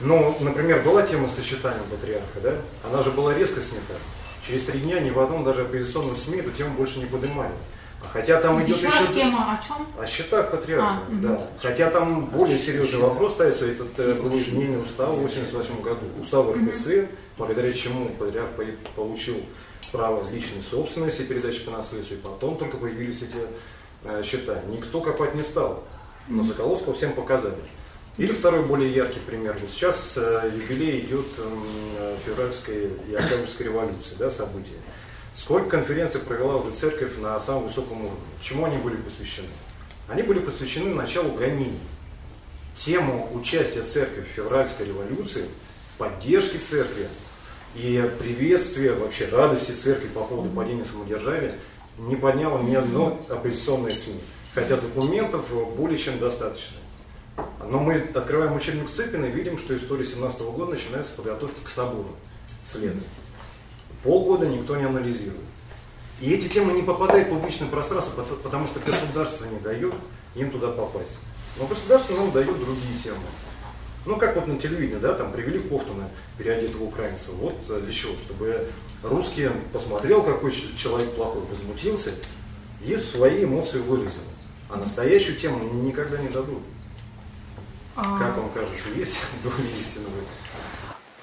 Ну, например, была тема сочетания патриарха, да? Она же была резко снята. Через три дня ни в одном даже оппозиционном СМИ эту тему больше не поднимали. Хотя там идет еще, еще... тема о чем? О счетах патриарха, А, да. мгм. Хотя там более серьезный вопрос ставится, это э, было изменение устава в 1988 году, устава РПЦ, благодаря чему патриарх по- получил право личной собственности, передачи по наследству, и потом только появились эти э, счета. Никто копать не стал, но Соколовского всем показали. Или второй более яркий пример. Вот сейчас э, юбилей идет февральской и октябрьской революции, да, события. Сколько конференций провела уже церковь на самом высоком уровне? Чему они были посвящены? Они были посвящены началу гонений. Тему участия церкви в февральской революции, поддержки церкви и приветствия, вообще радости церкви по поводу падения самодержавия не подняло ни одно оппозиционное СМИ. Хотя документов более чем достаточно. Но мы открываем учебник Цыпина и видим, что история 17 года начинается с подготовки к собору следом. Полгода никто не анализирует. И эти темы не попадают в публичное пространство, пото- потому что государство не дает им туда попасть. Но государство нам дает другие темы. Ну, как вот на телевидении, да, там привели Ковтуна, переодетого украинца. Вот для чего? Чтобы русский посмотрел, какой человек плохой, возмутился и свои эмоции выразил. А настоящую тему никогда не дадут. А. Как вам кажется, есть в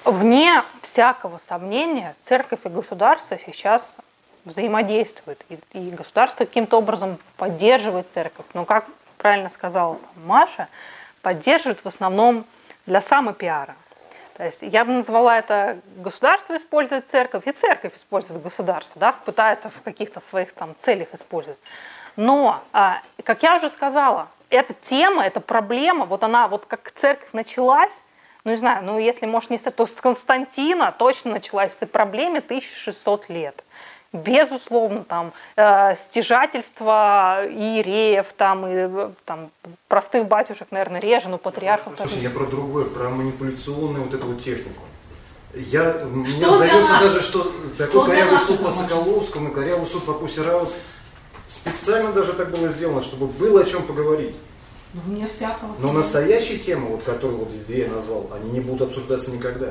этом? Вне всякого сомнения, церковь и государство сейчас взаимодействуют. И, и государство каким-то образом поддерживает церковь. Но, как правильно сказала там Маша, поддерживает в основном для самопиара. То есть я бы назвала это государство использует церковь, и церковь использует государство, да, пытается в каких-то своих там целях использовать. Но, а, как я уже сказала, эта тема, эта проблема, вот она, вот как церковь началась, ну не знаю, ну если, может, не с то с Константина точно началась эта проблема 1600 лет. Безусловно, там э, стяжательство иереев, там, и, э, там, простых батюшек, наверное, реже, но патриархов тоже. Слушай, я про другое, про манипуляционную вот эту вот технику. Я, мне Что для сдается даже, что Что такой для корявый суд по Соколовскому и корявый суд по Пусираут специально даже так было сделано, чтобы было о чем поговорить. Ну, вне всякого. Но настоящие темы, вот, которые вот две я назвал, они не будут обсуждаться никогда.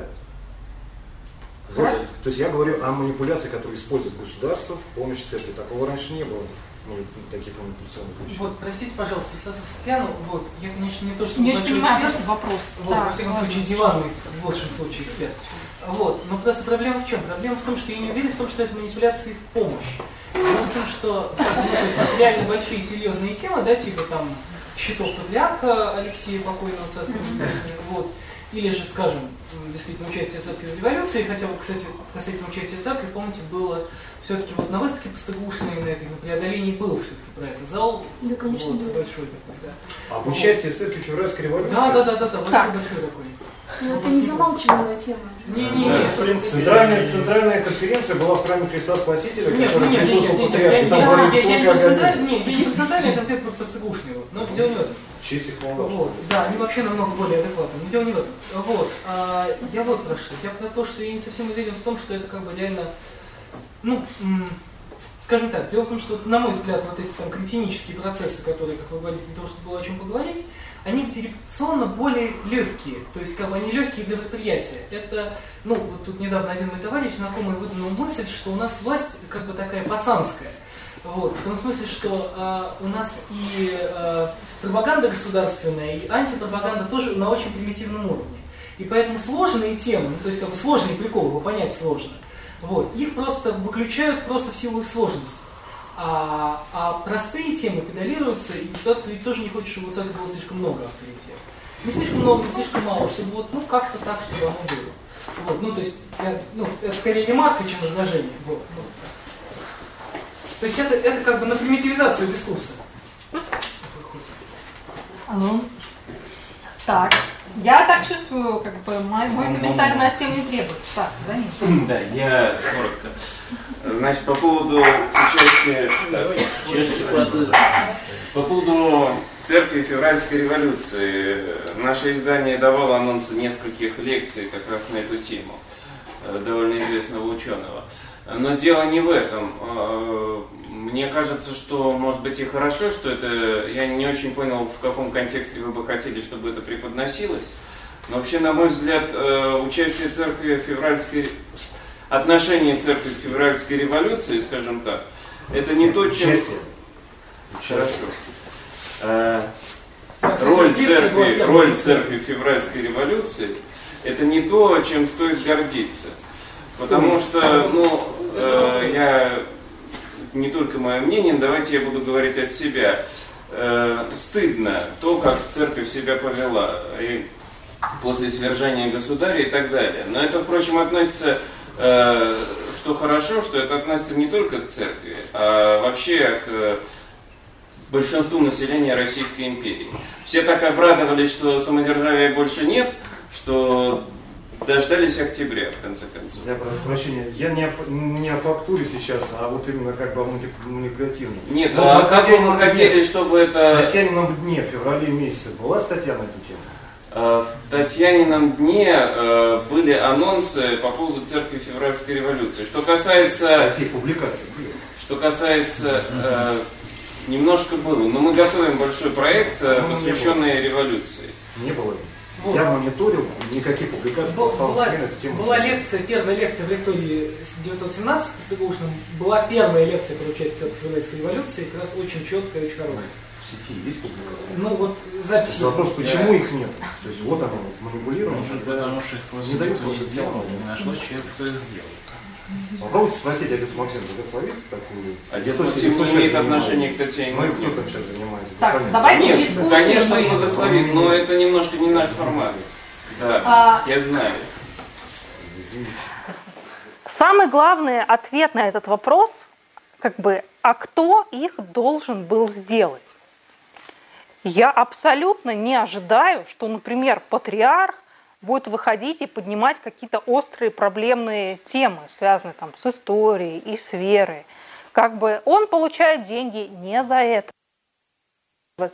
Вот, то есть я говорю о манипуляции, которые использует государство в помощи церкви. Такого раньше не было, ну, таких манипуляционных вещей. Вот, простите, пожалуйста, если встряну, вот, я, конечно, не то, что Я же понимаю, эксперт, просто вопрос. Вот, Да, во всяком случае, диванный, в лучшем случае, эксперт. Вот, но просто проблема в чем? Проблема в том, что я не уверен в том, что это манипуляции в помощь. Дело в том, что ну, то есть, вот реально большие серьезные темы, да, типа там счетов патриарха Алексея покойного царства вот, или же, скажем, действительно участие церкви в революции, хотя вот, кстати, касательно участия церкви, помните, было все-таки вот на выставке Постыгушиной на этой, на преодолении был все-таки про это зал, Да, конечно, вот, был. большой такой, да. Об участии церкви в февральской революции? Да, да, да, да, да, Так. большой-большой такой. Ну, это не замалчиваемая тема. Не, не, Да, не, в принципе, центральная, центральная конференция была в храме Христа Спасителя, Нет, который нет, нет, присутствовал нет, нет, патриарх, я, и я, там я, говорили, я, я не кто про как центральный, нет, я не про центральный, а конкретно про Цыгушнего. Но дело не в их молва. Вот, да, они вообще намного более адекватны. Но дело не в этом. Вот, а, я вот про что. Я про то, что я не совсем уверен в том, что это как бы реально, ну, скажем так, дело в том, что, на мой взгляд, вот эти там кретинические процессы, которые, как вы говорите, для того, чтобы было о чем поговорить, они репутационно более легкие, то есть как бы они легкие для восприятия. Это, ну, вот тут недавно один мой товарищ, знакомый, выдвинул мысль, что у нас власть как бы такая пацанская. Вот, в том смысле, что а, у нас и а, пропаганда государственная, и антипропаганда тоже на очень примитивном уровне. И поэтому сложные темы, ну, то есть как бы сложные приколы, его понять сложно, вот, их просто выключают просто в силу их сложности. А, а простые темы педалируются, и государство ведь тоже не хочет, чтобы у церкви было слишком много авторитетов. Не слишком много, не слишком мало, чтобы вот, ну, как-то так, чтобы оно было. Вот, ну, то есть, я, ну, это скорее ремарка, чем возражение. Вот, ну, то есть это, это как бы на примитивизацию дискурса. Ну, так. Я так чувствую, как бы мой, мой комментарий на эту тему не требуется. Так, за ним. Да, я коротко. Значит, по поводу участия... По поводу церкви февральской революции. Наше издание давало анонсы нескольких лекций как раз на эту тему э, довольно известного ученого. Но дело не в этом. Э, Мне кажется, что, может быть, и хорошо, что это... Я не очень понял, в каком контексте вы бы хотели, чтобы это преподносилось. Но вообще, на мой взгляд, э, участие церкви в февральской... Отношение церкви к февральской революции, скажем так, это не то, чем... Участие. Хорошо. Э, роль церкви, роль церкви в февральской революции – это не то, чем стоит гордиться. Потому что, ну, э, я не только мое мнение, давайте я буду говорить от себя. Э, стыдно то, как церковь себя повела. И после свержения государя и так далее. Но это, впрочем, относится, э, что хорошо, что это относится не только к церкви, а вообще к большинству населения Российской империи. Все так обрадовались, что самодержавия больше нет, что дождались октября, в конце концов. Я прошу прощения, я не о, не о фактуре сейчас, а вот именно как бы о манипулятивном. Нет, Но а как вы хотели, чтобы это... На Татьянином дне, в феврале месяце, была статья на эту тему? Э, в Татьянином дне э, были анонсы по поводу церкви февральской революции. Что касается... Статьи, публикации были. Что касается... Э, немножко было, но мы готовим большой проект, ну, посвященный революции. Не было. Вот. Я мониторил, никаких публикаций Был, была, была лекция, первая лекция в лектории 917 с Стыгушным, была первая лекция по участию в Февральской революции, как раз очень четкая, очень хорошая сети есть публикации? Ну вот записи. Вопрос, почему их нет? То есть вот оно, манипулировано. Может, потому что их просто не дают просто сделать, не нашлось человека, кто их сделал. Попробуйте спросить, отец Максим благословит такую... Отец Максим не имеет отношения к Татьяне. Ну и кто там сейчас занимается? Так, давайте Нет, дискуссию. конечно, благословит, но это немножко не наш формат. Да, а... я знаю. Самый главный ответ на этот вопрос, как бы, а кто их должен был сделать? Я абсолютно не ожидаю, что, например, патриарх будет выходить и поднимать какие-то острые проблемные темы, связанные там с историей и с верой. Как бы он получает деньги не за это.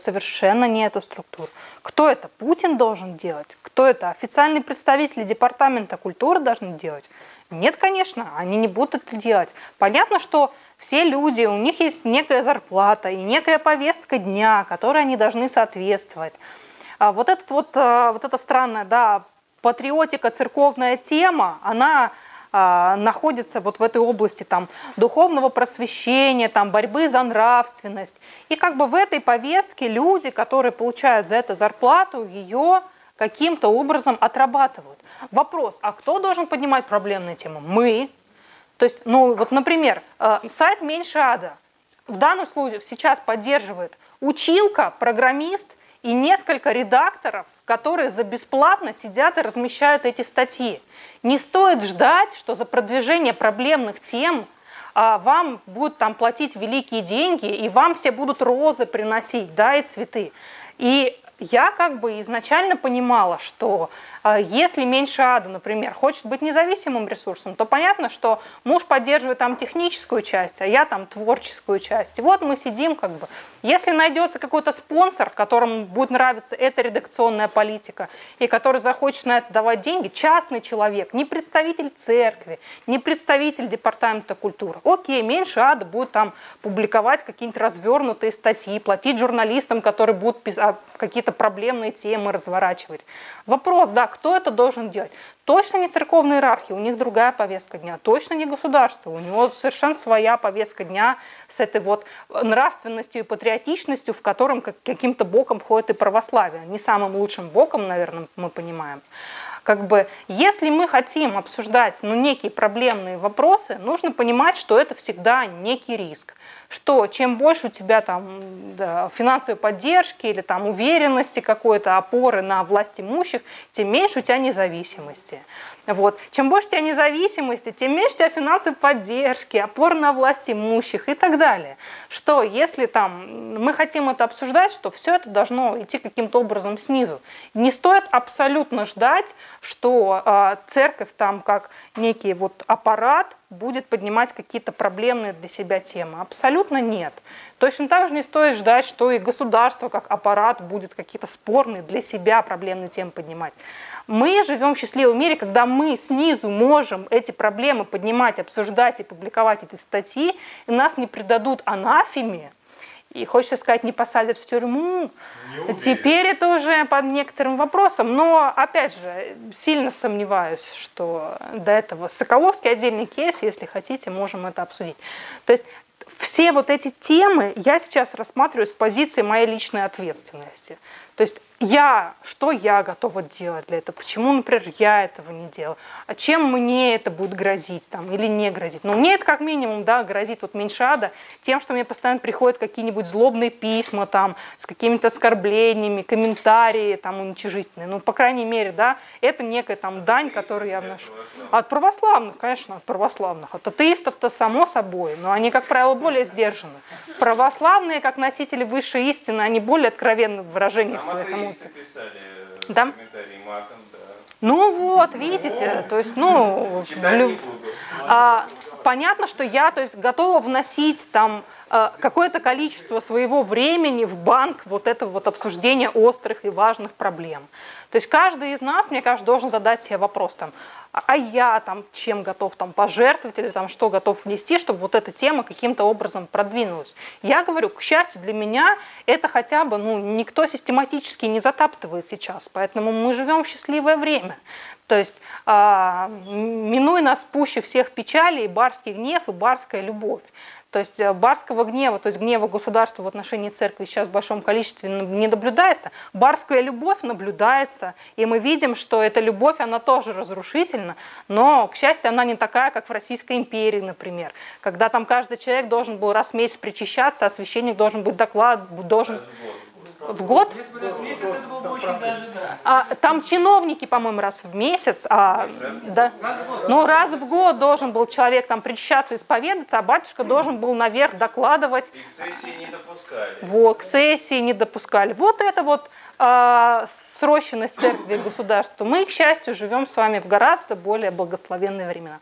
Совершенно не эту структуру. Кто это? Путин должен делать? Кто это? Официальные представители Департамента культуры должны делать? Нет, конечно, они не будут это делать. Понятно, что все люди, у них есть некая зарплата и некая повестка дня, которой они должны соответствовать. А вот, этот вот, э, вот эта странная да, патриотика, церковная тема, она а, находится вот в этой области там, духовного просвещения, там, борьбы за нравственность. И как бы в этой повестке люди, которые получают за это зарплату, ее каким-то образом отрабатывают. Вопрос, а кто должен поднимать проблемные темы? Мы, то есть, ну вот, например, э, сайт «Меньше ада» в данном случае сейчас поддерживает училка, программист и несколько редакторов, которые за бесплатно сидят и размещают эти статьи. Не стоит ждать, что за продвижение проблемных тем а, вам будут там платить великие деньги, и вам все будут розы приносить, да, и цветы. И я как бы изначально понимала, что если меньше ада, например, хочет быть независимым ресурсом, то понятно, что муж поддерживает там техническую часть, а я там творческую часть. И вот мы сидим как бы. Если найдется какой-то спонсор, которому будет нравиться эта редакционная политика, и который захочет на это давать деньги, частный человек, не представитель церкви, не представитель департамента культуры, окей, меньше ада будет там публиковать какие-нибудь развернутые статьи, платить журналистам, которые будут а, какие-то проблемные темы разворачивать. Вопрос, да, кто это должен делать? Точно не церковная иерархия, у них другая повестка дня, точно не государство, у него совершенно своя повестка дня с этой вот нравственностью и патриотичностью, в котором каким-то боком входит и православие. Не самым лучшим боком, наверное, мы понимаем. Как бы, если мы хотим обсуждать ну, некие проблемные вопросы, нужно понимать, что это всегда некий риск что чем больше у тебя там да, финансовой поддержки или там уверенности какой-то, опоры на власть имущих, тем меньше у тебя независимости. Вот. Чем больше у тебя независимости, тем меньше у тебя финансовой поддержки, опор на власть имущих и так далее. Что если там мы хотим это обсуждать, что все это должно идти каким-то образом снизу. Не стоит абсолютно ждать, что э, церковь там как некий вот аппарат будет поднимать какие-то проблемные для себя темы. Абсолютно нет. Точно так же не стоит ждать, что и государство как аппарат будет какие-то спорные для себя проблемные темы поднимать. Мы живем в счастливом мире, когда мы снизу можем эти проблемы поднимать, обсуждать и публиковать эти статьи, и нас не предадут анафеме, и хочется сказать, не посадят в тюрьму. Теперь это уже под некоторым вопросом. Но, опять же, сильно сомневаюсь, что до этого Соколовский отдельный кейс, если хотите, можем это обсудить. То есть все вот эти темы я сейчас рассматриваю с позиции моей личной ответственности. То есть я, что я готова делать для этого, почему, например, я этого не делаю, а чем мне это будет грозить там, или не грозить. Ну, мне это как минимум да, грозит вот меньше ада тем, что мне постоянно приходят какие-нибудь злобные письма там, с какими-то оскорблениями, комментарии там, уничижительные. Ну, по крайней мере, да, это некая там дань, которую я вношу. От православных, конечно, от православных. От атеистов-то само собой, но они, как правило, более сдержаны. Православные, как носители высшей истины, они более откровенны в выражениях своих эмоций эмоций. Писали да? матом, да. Ну вот, видите, то есть, ну, в, а, понятно, что я, то есть, готова вносить там а, какое-то количество своего времени в банк вот этого вот обсуждения острых и важных проблем. То есть каждый из нас, мне кажется, должен задать себе вопрос, там, а, а я там чем готов там пожертвовать или там что готов внести, чтобы вот эта тема каким-то образом продвинулась. Я говорю, к счастью для меня, это хотя бы, ну, никто систематически не затаптывает сейчас, поэтому мы живем в счастливое время. То есть, а, минуя нас пуще всех печалей, барский гнев и барская любовь. То есть э, барского гнева, то есть гнева государства в отношении церкви сейчас в большом количестве не наблюдается. Барская любовь наблюдается, и мы видим, что эта любовь, она тоже разрушительна, но, к счастью, она не такая, как в Российской империи, например, когда там каждый человек должен был раз в месяц причащаться, а священник должен быть доклад, должен в год. А, там чиновники, по-моему, раз в месяц. А, да. Но раз в год должен был человек там причащаться, исповедаться, а батюшка должен был наверх докладывать. И к сессии не допускали. Вот, к сессии не допускали. Вот это вот а, срощенность церкви и государства. Мы, к счастью, живем с вами в гораздо более благословенные времена.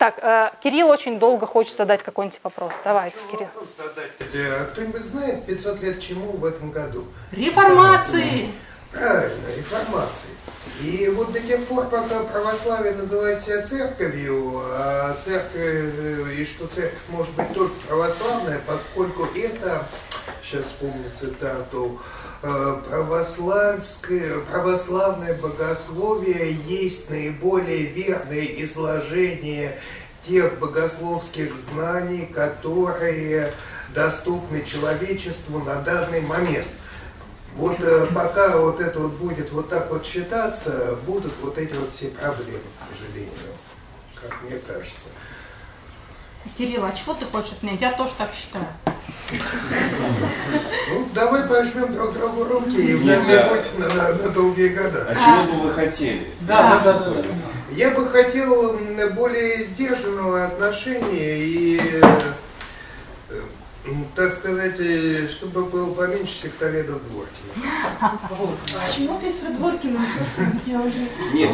Так, э, Кирилл очень долго хочет задать какой-нибудь вопрос. Давайте, Кирилл. А кто-нибудь знает 500 лет чему в этом году? Реформации! Правильно, реформации. И вот до тех пор, пока православие называет себя церковью, а церковь, э, и что церковь может быть только православная, поскольку это, сейчас вспомню цитату, э, православское, православное богословие есть наиболее верное изложение тех богословских знаний, которые доступны человечеству на данный момент. Вот э, пока вот это вот будет вот так вот считаться, будут вот эти вот все проблемы, к сожалению, как мне кажется. Кирилл, а чего ты хочешь от меня? Я тоже так считаю. Ну, давай пожмем друг другу руки и в дальний путь на, на, на долгие года. А чего бы вы хотели? Да, да, да. да. Я бы хотел более сдержанного отношения и так сказать, э, чтобы был поменьше сектоведов Дворкина. Почему опять про Дворкина? Просто я уже... Нет,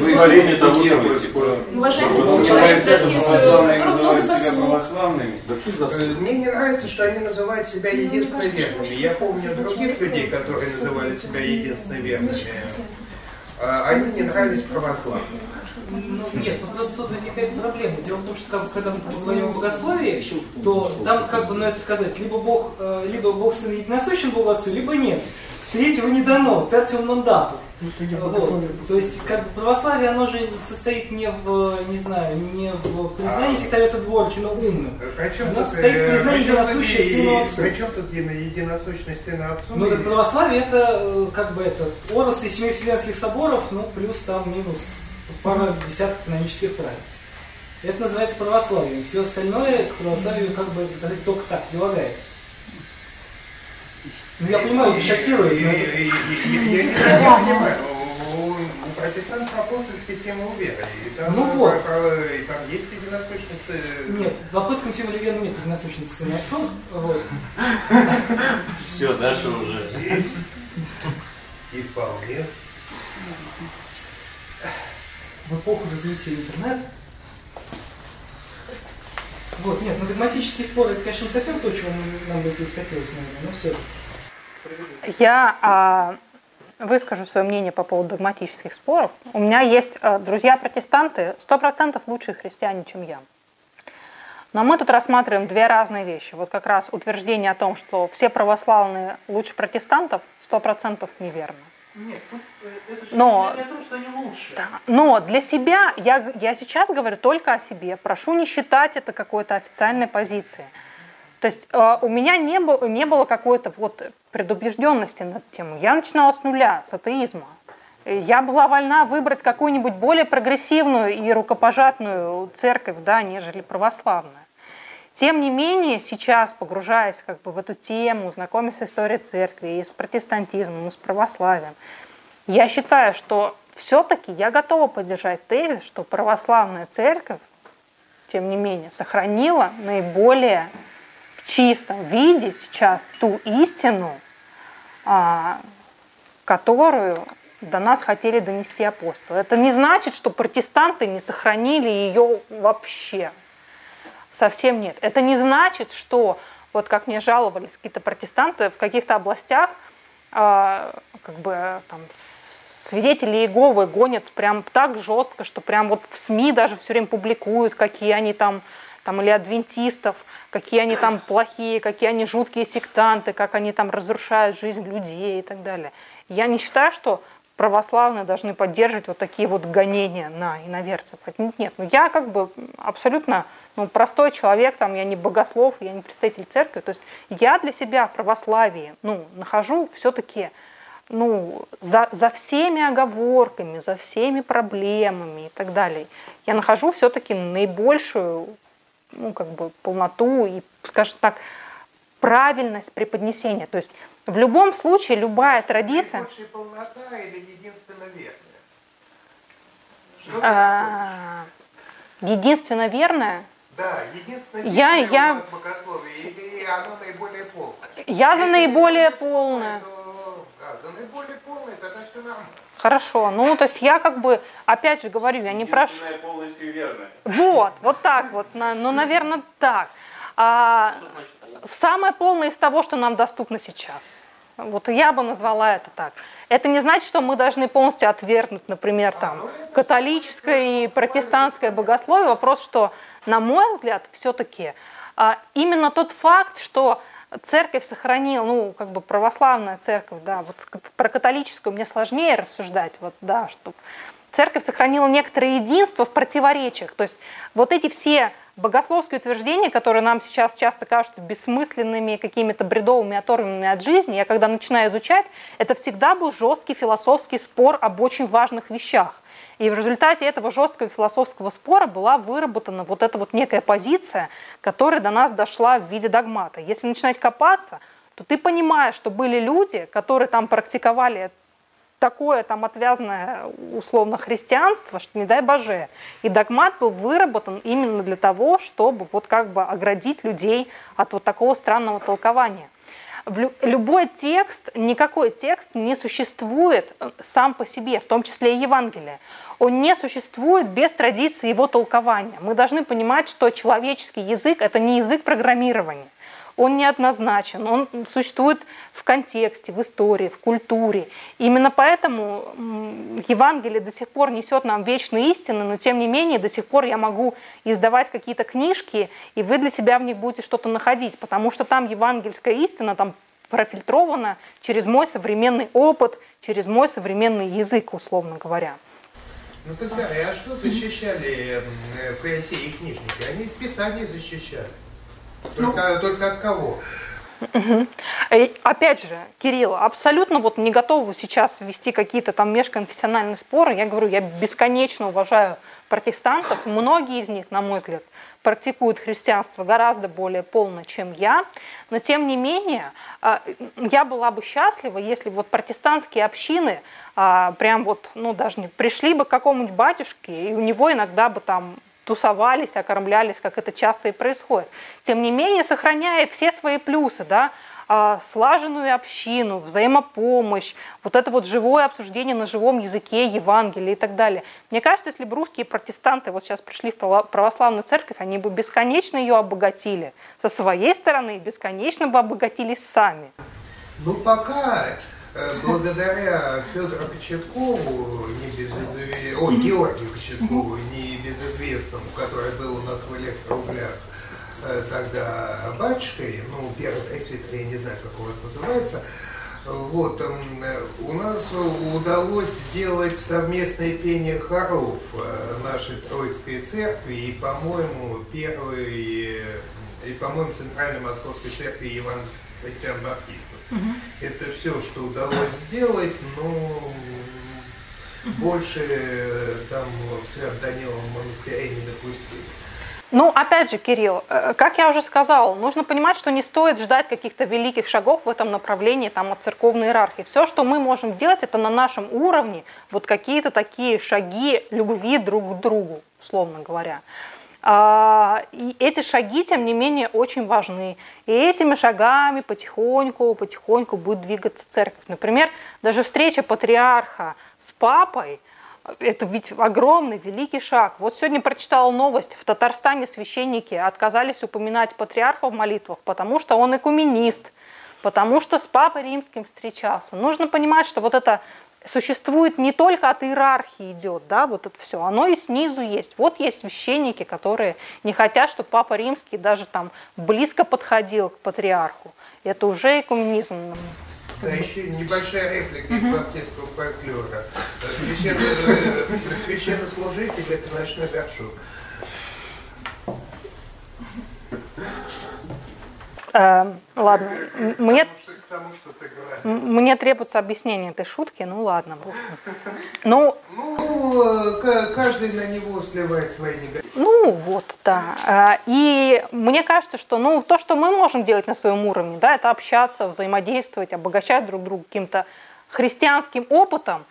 вы говорили того, что Уважаемый человек, православные называют себя православными. Э, мне не нравится, что они называют себя ну, единственно верными. Я помню других людей, которые называли себя единственно верными. А, они не нравились православным. Ну, нет, вот просто тут возникает проблема. Дело в том, что как, когда мы говорим о богословии, то там, как бы, ну это сказать, либо Бог, э, либо Бог Сын единосущен Богу Отцу, либо нет. Третьего не дано, пятому мандату. Вот. То есть, как бы православие, оно же состоит не в, не знаю, не в признании а, сектовета Дворкина умным. Причем оно тут, состоит в признании единосущности Сына Отцу. Причем тут единосущность Сына Отцу? Ну, так православие это, э, как бы, это, Орос из семи вселенских соборов, ну, плюс там минус пара десятков канонических правил. Это называется православием. Все остальное к православию, как бы сказать, только так прилагается. Ну, я понимаю, это шокирует. Я не понимаю. У протестантов апостольская система веры. Ну вот. И там есть единосущность. Э, нет, в апостольском символе веры нет единосущности с отцом. Вот. Все, дальше уже. И вполне в эпоху развития интернета. Вот, нет, ну догматические споры, это, конечно, не совсем то, чего нам бы здесь хотелось, наверное, но все. Я а, выскажу свое мнение по поводу догматических споров. У меня есть а, друзья-протестанты, сто процентов лучшие христиане, чем я. Но мы тут рассматриваем две разные вещи. Вот как раз утверждение о том, что все православные лучше протестантов, сто процентов неверно. Нет, э, это же но, не о том, что они лучше. Да, но для себя, я, я сейчас говорю только о себе, прошу не считать это какой-то официальной позицией. То есть э, у меня не было, не было какой-то вот предубежденности на эту тему. Я начинала с нуля, с атеизма. Я была вольна выбрать какую-нибудь более прогрессивную и рукопожатную церковь, да, нежели православная. Тем не менее, сейчас, погружаясь как бы в эту тему, знакомясь с историей церкви, и с протестантизмом, и с православием, я считаю, что все-таки я готова поддержать тезис, что православная церковь, тем не менее, сохранила наиболее в чистом виде сейчас ту истину, а, которую до нас хотели донести апостолы. Это не значит, что протестанты не сохранили ее вообще. Совсем нет. Это не значит, что, вот как мне жаловались какие-то протестанты, в каких-то областях э, как бы там свидетели Иеговы гонят прям так жестко, что прям вот в СМИ даже все время публикуют, какие они там, там или адвентистов, какие они там плохие, какие они жуткие сектанты, как они там разрушают жизнь людей и так далее. Я не считаю, что православные должны поддерживать вот такие вот гонения на иноверцев. Нет, ну я как бы абсолютно ну, простой человек, там, я не богослов, я не представитель церкви. То есть я для себя в православии ну, нахожу все-таки ну, за, за всеми оговорками, за всеми проблемами и так далее. Я нахожу все-таки наибольшую ну, как бы полноту и, скажем так, правильность преподнесения. То есть в любом случае любая традиция... Наибольшая полнота или единственно верная? А, единственно верная? Да, единственно я, верное я... богословие, или оно наиболее полное? Я за наиболее полное. Да, за наиболее полное, тогда что нам? Хорошо, ну то есть я как бы, опять же говорю, я не прошу... полностью верная. Вот, вот так вот, ну, наверное, так. А, самое полное из того, что нам доступно сейчас. Вот я бы назвала это так. Это не значит, что мы должны полностью отвергнуть, например, там, католическое и протестантское богословие. Вопрос, что, на мой взгляд, все-таки а, именно тот факт, что церковь сохранила, ну, как бы православная церковь, да, вот про католическую мне сложнее рассуждать, вот, да, что церковь сохранила некоторое единство в противоречиях. То есть вот эти все богословские утверждения, которые нам сейчас часто кажутся бессмысленными, какими-то бредовыми, оторванными от жизни, я когда начинаю изучать, это всегда был жесткий философский спор об очень важных вещах. И в результате этого жесткого философского спора была выработана вот эта вот некая позиция, которая до нас дошла в виде догмата. Если начинать копаться, то ты понимаешь, что были люди, которые там практиковали такое там отвязное условно христианство, что не дай боже. И догмат был выработан именно для того, чтобы вот как бы оградить людей от вот такого странного толкования. Любой текст, никакой текст не существует сам по себе, в том числе и Евангелие. Он не существует без традиции его толкования. Мы должны понимать, что человеческий язык – это не язык программирования он неоднозначен, он существует в контексте, в истории, в культуре. Именно поэтому Евангелие до сих пор несет нам вечную истину, но тем не менее до сих пор я могу издавать какие-то книжки, и вы для себя в них будете что-то находить, потому что там евангельская истина, там профильтрована через мой современный опыт, через мой современный язык, условно говоря. Ну тогда, а что защищали э, фарисеи и книжники? Они Писание защищали. Только, ну, только от кого? Опять же, Кирилл, абсолютно вот не готова сейчас вести какие-то там межконфессиональные споры. Я говорю, я бесконечно уважаю протестантов. Многие из них, на мой взгляд, практикуют христианство гораздо более полно, чем я. Но тем не менее, а, я была бы счастлива, если вот протестантские общины а, прям вот, ну даже не пришли бы к какому-нибудь батюшке, и у него иногда бы там тусовались, окормлялись, как это часто и происходит. Тем не менее, сохраняя все свои плюсы, да, а, слаженную общину, взаимопомощь, вот это вот живое обсуждение на живом языке Евангелия и так далее. Мне кажется, если бы русские протестанты вот сейчас пришли в православную церковь, они бы бесконечно ее обогатили со своей стороны, бесконечно бы обогатились сами. Ну, пока благодаря Федору Кочеткову, не без... о, Георгию Кочеткову, не небезызвестному, который был у нас в электрорублях э, тогда батюшкой, ну, первый пресвитер, я не знаю, как у вас называется, вот, у нас удалось сделать совместное пение хоров э, нашей Троицкой церкви, и, по-моему, первый и, по-моему, Центральной Московской Церкви Иван Христиан Баптистов. Угу. Это все, что удалось сделать, но больше э, там в Свято-Даниловом монастыре не допустили. Ну, опять же, Кирилл, э, как я уже сказал, нужно понимать, что не стоит ждать каких-то великих шагов в этом направлении там, от церковной иерархии. Все, что мы можем делать, это на нашем уровне вот какие-то такие шаги любви друг к другу, условно говоря. А, и эти шаги, тем не менее, очень важны. И этими шагами потихоньку, потихоньку будет двигаться церковь. Например, даже встреча патриарха с папой – это ведь огромный, великий шаг. Вот сегодня прочитала новость. В Татарстане священники отказались упоминать патриарха в молитвах, потому что он экуменист, потому что с Папой Римским встречался. Нужно понимать, что вот это существует не только от иерархии идет, да, вот это все, оно и снизу есть. Вот есть священники, которые не хотят, чтобы Папа Римский даже там близко подходил к патриарху. Это уже экуменизм. Да, еще небольшая реплика из баптистского фольклора. Священно, священнослужитель – это ночной горшок. Э, ладно, мне, мне требуется объяснение этой шутки, ну ладно. Ну, ну каждый на него сливает свои негативы. Ну вот, да. Э, и мне кажется, что ну, то, что мы можем делать на своем уровне, да, это общаться, взаимодействовать, обогащать друг друга каким-то христианским опытом,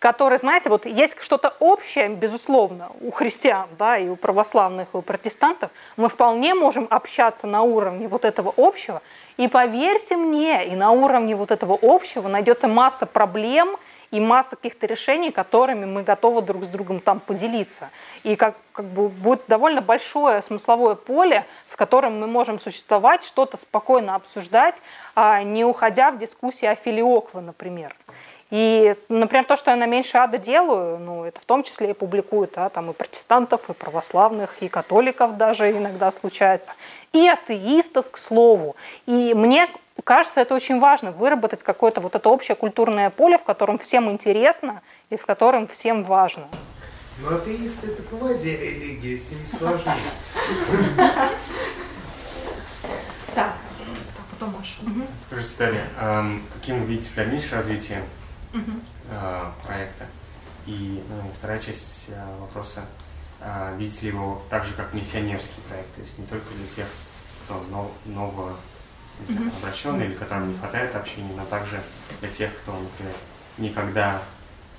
который, знаете, вот есть что-то общее, безусловно, у христиан, да, и у православных, и у протестантов, мы вполне можем общаться на уровне вот этого общего, и поверьте мне, и на уровне вот этого общего найдется масса проблем и масса каких-то решений, которыми мы готовы друг с другом там поделиться. И как, как бы будет довольно большое смысловое поле, в котором мы можем существовать, что-то спокойно обсуждать, а не уходя в дискуссии о филиокве, например. И, например, то, что я на меньше ада делаю, ну, это в том числе и публикуют, да, там и протестантов, и православных, и католиков даже иногда случается, и атеистов, к слову. И мне кажется, это очень важно, выработать какое-то вот это общее культурное поле, в котором всем интересно и в котором всем важно. Но атеисты это квази-религия, с ними сложнее. Так, потом Маша. Скажите, Дарья, каким вы видите дальнейшее развитие э, проекта. И ну, вторая часть э, вопроса, э, видите ли его так же, как миссионерский проект, то есть не только для тех, кто нов, ново mm обращенный или которым не хватает общения, но также для тех, кто, например, никогда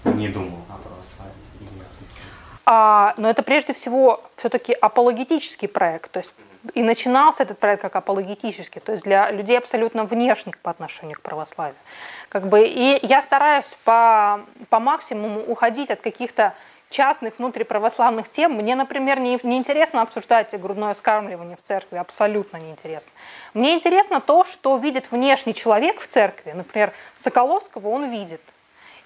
не думал о православии или о христианстве. А, но это прежде всего все-таки апологетический проект, то есть и начинался этот проект как апологетический, то есть для людей абсолютно внешних по отношению к православию. Как бы, и я стараюсь по, по максимуму уходить от каких-то частных внутриправославных тем. Мне, например, не, не интересно обсуждать грудное скармливание в церкви, абсолютно не интересно. Мне интересно то, что видит внешний человек в церкви. Например, Соколовского он видит.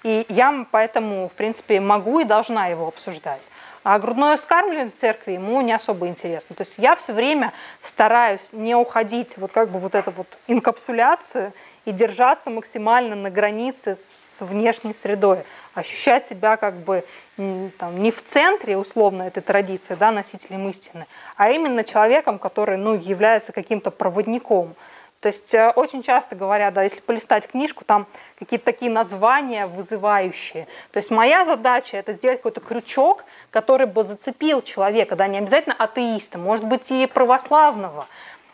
И я поэтому, в принципе, могу и должна его обсуждать. А грудное скармливание в церкви ему не особо интересно. То есть я все время стараюсь не уходить вот как бы вот эту вот инкапсуляцию и держаться максимально на границе с внешней средой, ощущать себя как бы там, не в центре условно этой традиции, да, носителем истины, а именно человеком, который ну, является каким-то проводником. То есть э, очень часто говорят, да, если полистать книжку, там какие-то такие названия вызывающие. То есть моя задача это сделать какой-то крючок, который бы зацепил человека, да, не обязательно атеиста, может быть и православного,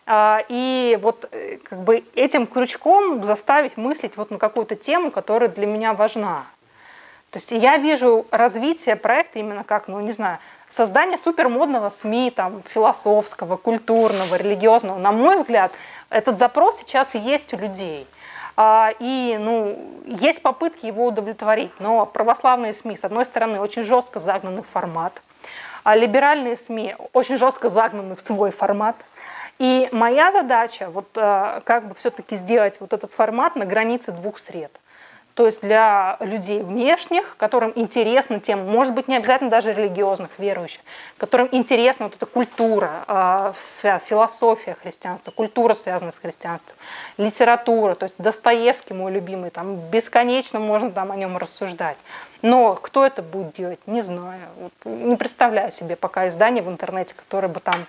и вот э, как бы этим крючком заставить мыслить вот на какую-то тему, которая для меня важна. То есть я вижу развитие проекта именно как, ну не знаю, создание супермодного СМИ, там, философского, культурного, религиозного. На мой взгляд, этот запрос сейчас есть у людей. А, и ну, есть попытки его удовлетворить. Но православные СМИ, с одной стороны, очень жестко загнаны в формат, а либеральные СМИ очень жестко загнаны в свой формат – и моя задача вот э, как бы все-таки сделать вот этот формат на границе двух сред. То есть для людей внешних, которым интересна тема, может быть, не обязательно даже религиозных, верующих, которым интересна вот эта культура, э, философия христианства, культура, связанная с христианством, литература, то есть Достоевский мой любимый, там бесконечно можно там о нем рассуждать. Но кто это будет делать, не знаю. Не представляю себе пока издание в интернете, которое бы там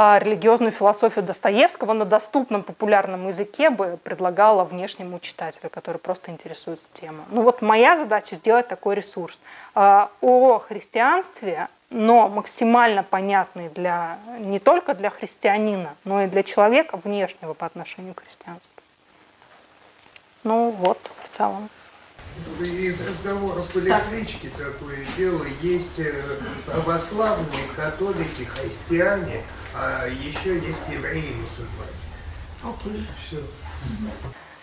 религиозную философию Достоевского на доступном популярном языке бы предлагала внешнему читателю, который просто интересуется темой. Ну вот моя задача сделать такой ресурс а, о христианстве, но максимально понятный для, не только для христианина, но и для человека внешнего по отношению к христианству. Ну вот, в целом. Из разговоров по электричке такое дело. Есть э, православные, католики, христиане, а еще есть евреи мусульмане. Окей. Все.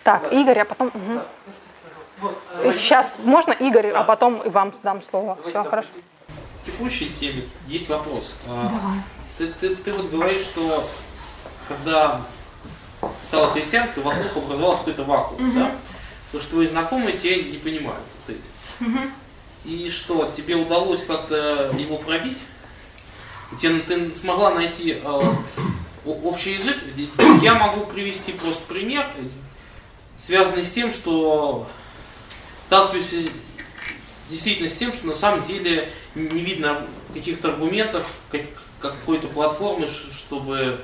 Так, Игорь, а потом... Угу. Сейчас можно Игорь, а потом и вам дам слово. Все, хорошо. В текущей теме есть вопрос. А, Давай. Ты, ты, ты вот говоришь, что когда стала христианкой, вокруг образовался какой-то вакуум, Мгм. да? То, что твои знакомые тебя не понимают. То есть. Мгм. И что, тебе удалось как-то его пробить? Тебе, ты смогла найти э, общий язык? Я могу привести просто пример, связанный с тем, что сталкиваюсь действительно с тем, что на самом деле не видно каких-то аргументов, как- какой-то платформы, чтобы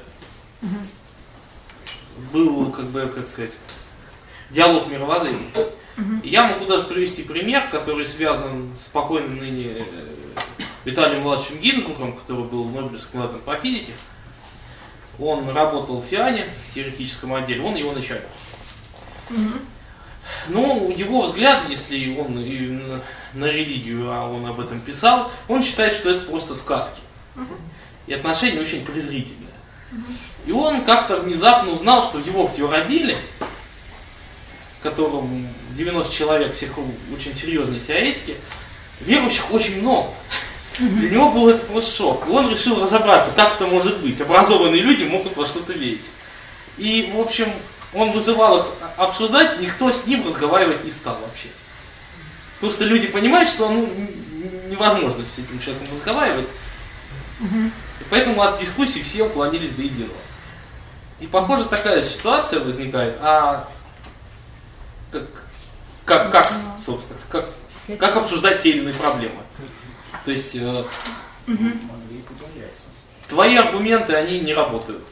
был, как бы, как сказать, диалог мировоззрения. Я могу даже привести пример, который связан с покойным ныне э, Виталием Младшим Гинзбургом, который был Нобелевским лауреатом по физике. Он работал в ФИАНе, в теоретическом отделе, он его начальник. Ну, его взгляд, если он и на, религию, а он об этом писал, он считает, что это просто сказки. И отношения очень презрительные. И он как-то внезапно узнал, что его в родили, в котором 90 человек, всех очень серьезные теоретики, верующих очень много. Для него был это просто шок. И он решил разобраться, как это может быть. Образованные люди могут во что-то верить. И, в общем, он вызывал их обсуждать, никто с ним разговаривать не стал вообще. Потому что люди понимают, что ну, невозможно с этим человеком разговаривать. И поэтому от дискуссий все уклонились до единого. И похоже такая ситуация возникает, а как, как, как собственно, как, как обсуждать те или иные проблемы? То есть э, твои аргументы, они не работают.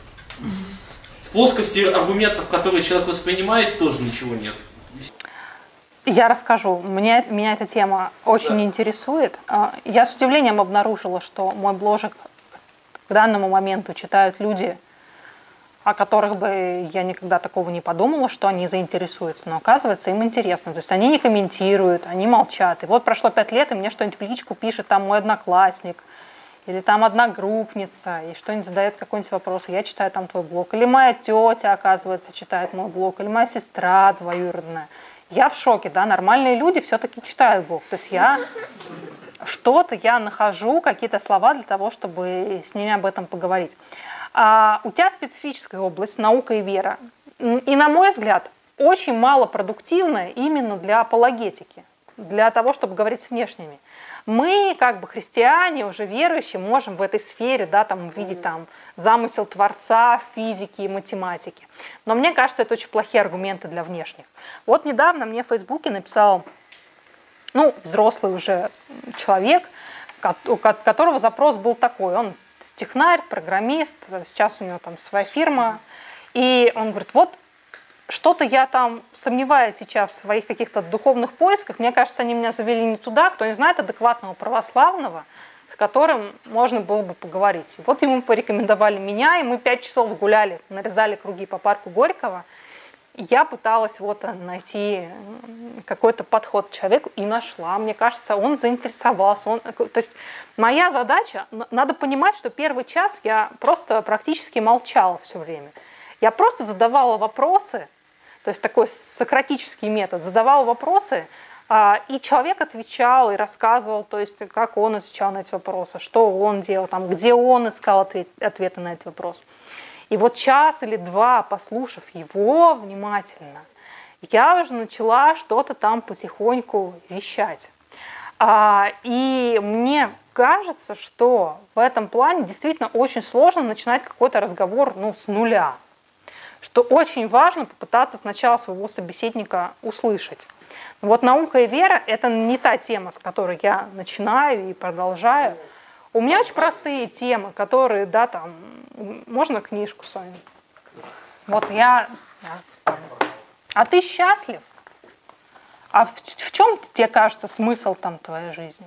В плоскости аргументов, которые человек воспринимает, тоже ничего нет. Я расскажу. Меня, меня эта тема очень интересует. А, Я с удивлением обнаружила, что мой бложек к данному моменту читают люди, о которых бы я никогда такого не подумала, что они заинтересуются. Но оказывается, им интересно. То есть они не комментируют, они молчат. И вот прошло пять лет, и мне что-нибудь в личку пишет там мой одноклассник, или там одна группница, и что-нибудь задает какой-нибудь вопрос, я читаю там твой блог. Или моя тетя, оказывается, читает мой блог, или моя сестра двоюродная. Я в шоке, да, нормальные люди все-таки читают блог. То есть я что-то я нахожу, какие-то слова для того, чтобы с ними об этом поговорить. А у тебя специфическая область, наука и вера. И, на мой взгляд, очень мало продуктивная именно для апологетики, для того, чтобы говорить с внешними. Мы, как бы христиане, уже верующие, можем в этой сфере да, там, увидеть там, замысел Творца в физике и математике. Но мне кажется, это очень плохие аргументы для внешних. Вот недавно мне в Фейсбуке написал ну, взрослый уже человек, у ко- которого запрос был такой. Он технарь, программист, сейчас у него там своя фирма. И он говорит, вот что-то я там сомневаюсь сейчас в своих каких-то духовных поисках. Мне кажется, они меня завели не туда. Кто не знает адекватного православного, с которым можно было бы поговорить. И вот ему порекомендовали меня, и мы пять часов гуляли, нарезали круги по парку Горького. Я пыталась вот найти какой-то подход человеку и нашла. Мне кажется, он заинтересовался. Он, то есть моя задача, надо понимать, что первый час я просто практически молчала все время. Я просто задавала вопросы, то есть такой сократический метод, задавала вопросы, а, и человек отвечал и рассказывал, то есть как он отвечал на эти вопросы, что он делал, там, где он искал ответ- ответы на эти вопросы. И вот час или два, послушав его внимательно, я уже начала что-то там потихоньку вещать. А, и мне кажется, что в этом плане действительно очень сложно начинать какой-то разговор ну, с нуля. Что очень важно попытаться сначала своего собеседника услышать. Вот наука и вера – это не та тема, с которой я начинаю и продолжаю. У меня очень простые темы, которые, да, там, можно книжку свою? Вот я... А ты счастлив? А в, в чем тебе кажется смысл там твоей жизни?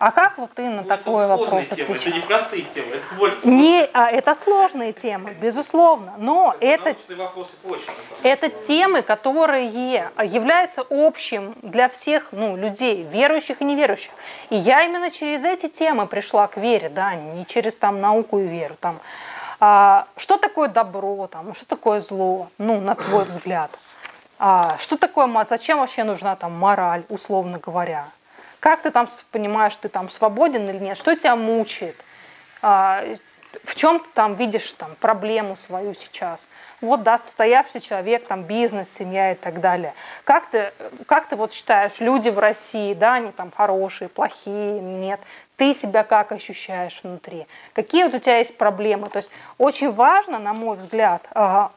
А как вот ты на ну, такой это вопрос темы? Это не простые темы, это больше. Не, а, это сложные темы, безусловно. Но это, это темы, которые являются общим для всех ну, людей, верующих и неверующих. И я именно через эти темы пришла к вере, да, не через там науку и веру. Там, а, что такое добро, там, что такое зло, ну, на твой взгляд. А, что такое, зачем вообще нужна там мораль, условно говоря. Как ты там понимаешь, ты там свободен или нет? Что тебя мучает? А, в чем ты там видишь там, проблему свою сейчас? Вот, да, состоявшийся человек, там, бизнес, семья и так далее. Как ты, как ты вот считаешь, люди в России, да, они там хорошие, плохие, нет? Ты себя как ощущаешь внутри? Какие вот у тебя есть проблемы? То есть очень важно, на мой взгляд, а,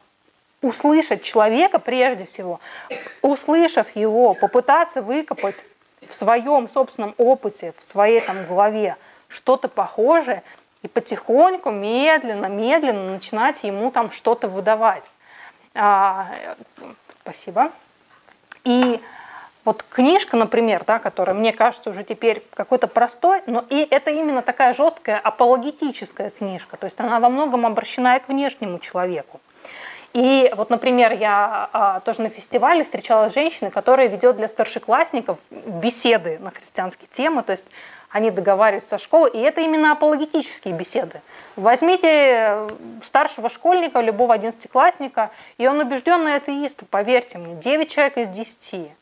услышать человека прежде всего, услышав его, попытаться выкопать в своем собственном опыте, в своей там голове что-то похожее, и потихоньку, медленно, медленно начинать ему там что-то выдавать. А, спасибо. И вот книжка, например, да, которая мне кажется уже теперь какой-то простой, но и это именно такая жесткая апологетическая книжка, то есть она во многом обращена и к внешнему человеку. И вот, например, я а, тоже на фестивале встречалась с женщиной, которая ведет для старшеклассников беседы на христианские темы, то есть они договариваются со школой, и это именно апологетические беседы. Возьмите э, старшего школьника, любого одиннадцатиклассника, и он убежденный атеист, поверьте мне, 9 человек из 10.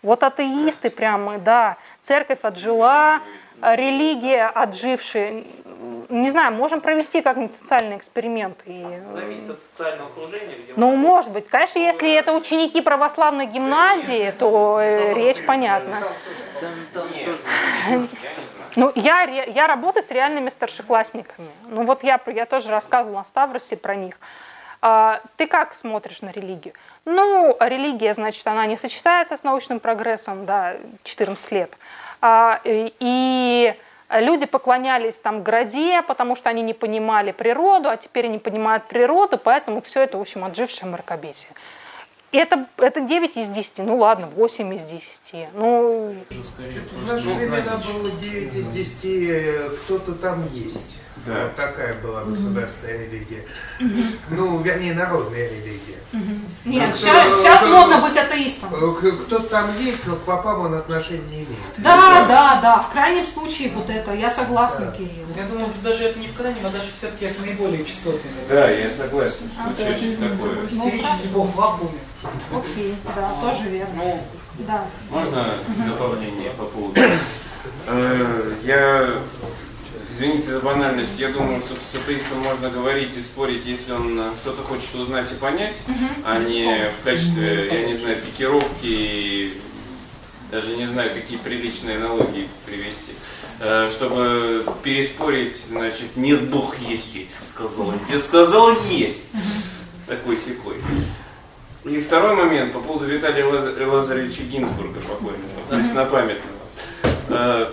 Вот атеисты прямо, да, церковь отжила, религия отжившая, не знаю, можем провести как-нибудь социальный эксперимент. И... Зависит от социального окружения. Где ну, может быть. Конечно, если это ученики православной гимназии, то э, речь понятна. Ну, я, я работаю с реальными старшеклассниками. Ну, вот я, я тоже рассказывала на Ставросе про них. А, ты как смотришь на религию? Ну, религия, значит, она не сочетается с научным прогрессом, да, 14 лет. А, и люди поклонялись там грозе, потому что они не понимали природу, а теперь они понимают природу, поэтому все это, в общем, отжившее мракобесие. Это, это 9 из 10, ну ладно, 8 из 10. Ну, в наши времена было 9 из 10, кто-то там есть. Да. Вот такая была государственная религия. Ну, вернее, народная религия. Нет, ну, сейчас, сейчас модно быть атеистом. Кто-то там есть, но к попам он отношения не имеет. Да, да, да, в крайнем случае вот это, я согласна, да. Кирилл. Я думаю, что даже это не в крайнем, а даже все-таки это наиболее частотное. Да, я согласен, что а, чаще такое. Истерический бог в вакууме. Окей, да, тоже верно. Ну, да. Можно дополнение по поводу? Э, я Извините за банальность, я думаю, что с атеистом можно говорить и спорить, если он э, что-то хочет узнать и понять, а не в качестве, я не знаю, пикировки, даже не знаю, какие приличные аналогии привести, э, чтобы переспорить, значит, нет, Бог есть, я сказал, я сказал есть, такой секой. И второй момент по поводу Виталия Лазаревича Гинзбурга покойного, преснопамятного.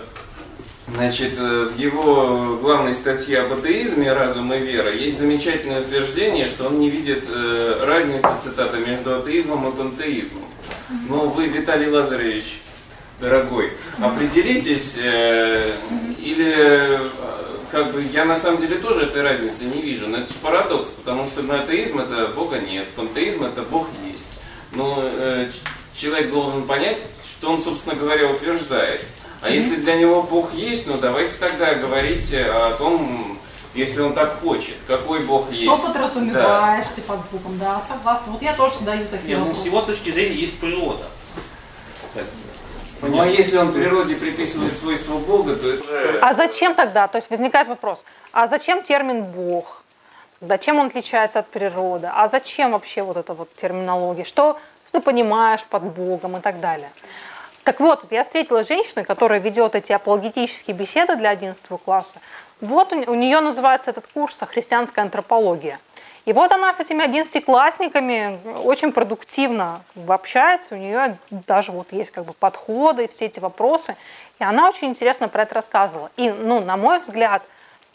Э, Значит, э, в его главной статье об атеизме «Разум и вера» есть замечательное утверждение, что он не видит э, разницы, цитата, между атеизмом и пантеизмом. Но вы, Виталий Лазаревич, дорогой, определитесь, э, или как бы я на самом деле тоже этой разницы не вижу. Но это же парадокс, потому что на атеизм это Бога нет, пантеизм это Бог есть. Но человек должен понять, что он, собственно говоря, утверждает. А если для него Бог есть, ну давайте тогда говорить о том, если он так хочет, какой Бог есть. Что подразумеваешь да. ты под Богом, да, согласна. Вот я тоже задаю такие Нет, ну, С его точки зрения есть природа. Ну а если он природе приписывает свойства Бога, то это же... А зачем тогда? То есть возникает вопрос, а зачем термин Бог? Зачем он отличается от природы? А зачем вообще вот эта вот терминология? Что, что ты понимаешь под Богом и так далее? Так вот, я встретила женщину, которая ведет эти апологетические беседы для 11 класса. Вот у нее называется этот курс «Христианская антропология». И вот она с этими одиннадцатиклассниками очень продуктивно общается, у нее даже вот есть как бы подходы, все эти вопросы, и она очень интересно про это рассказывала. И, ну, на мой взгляд,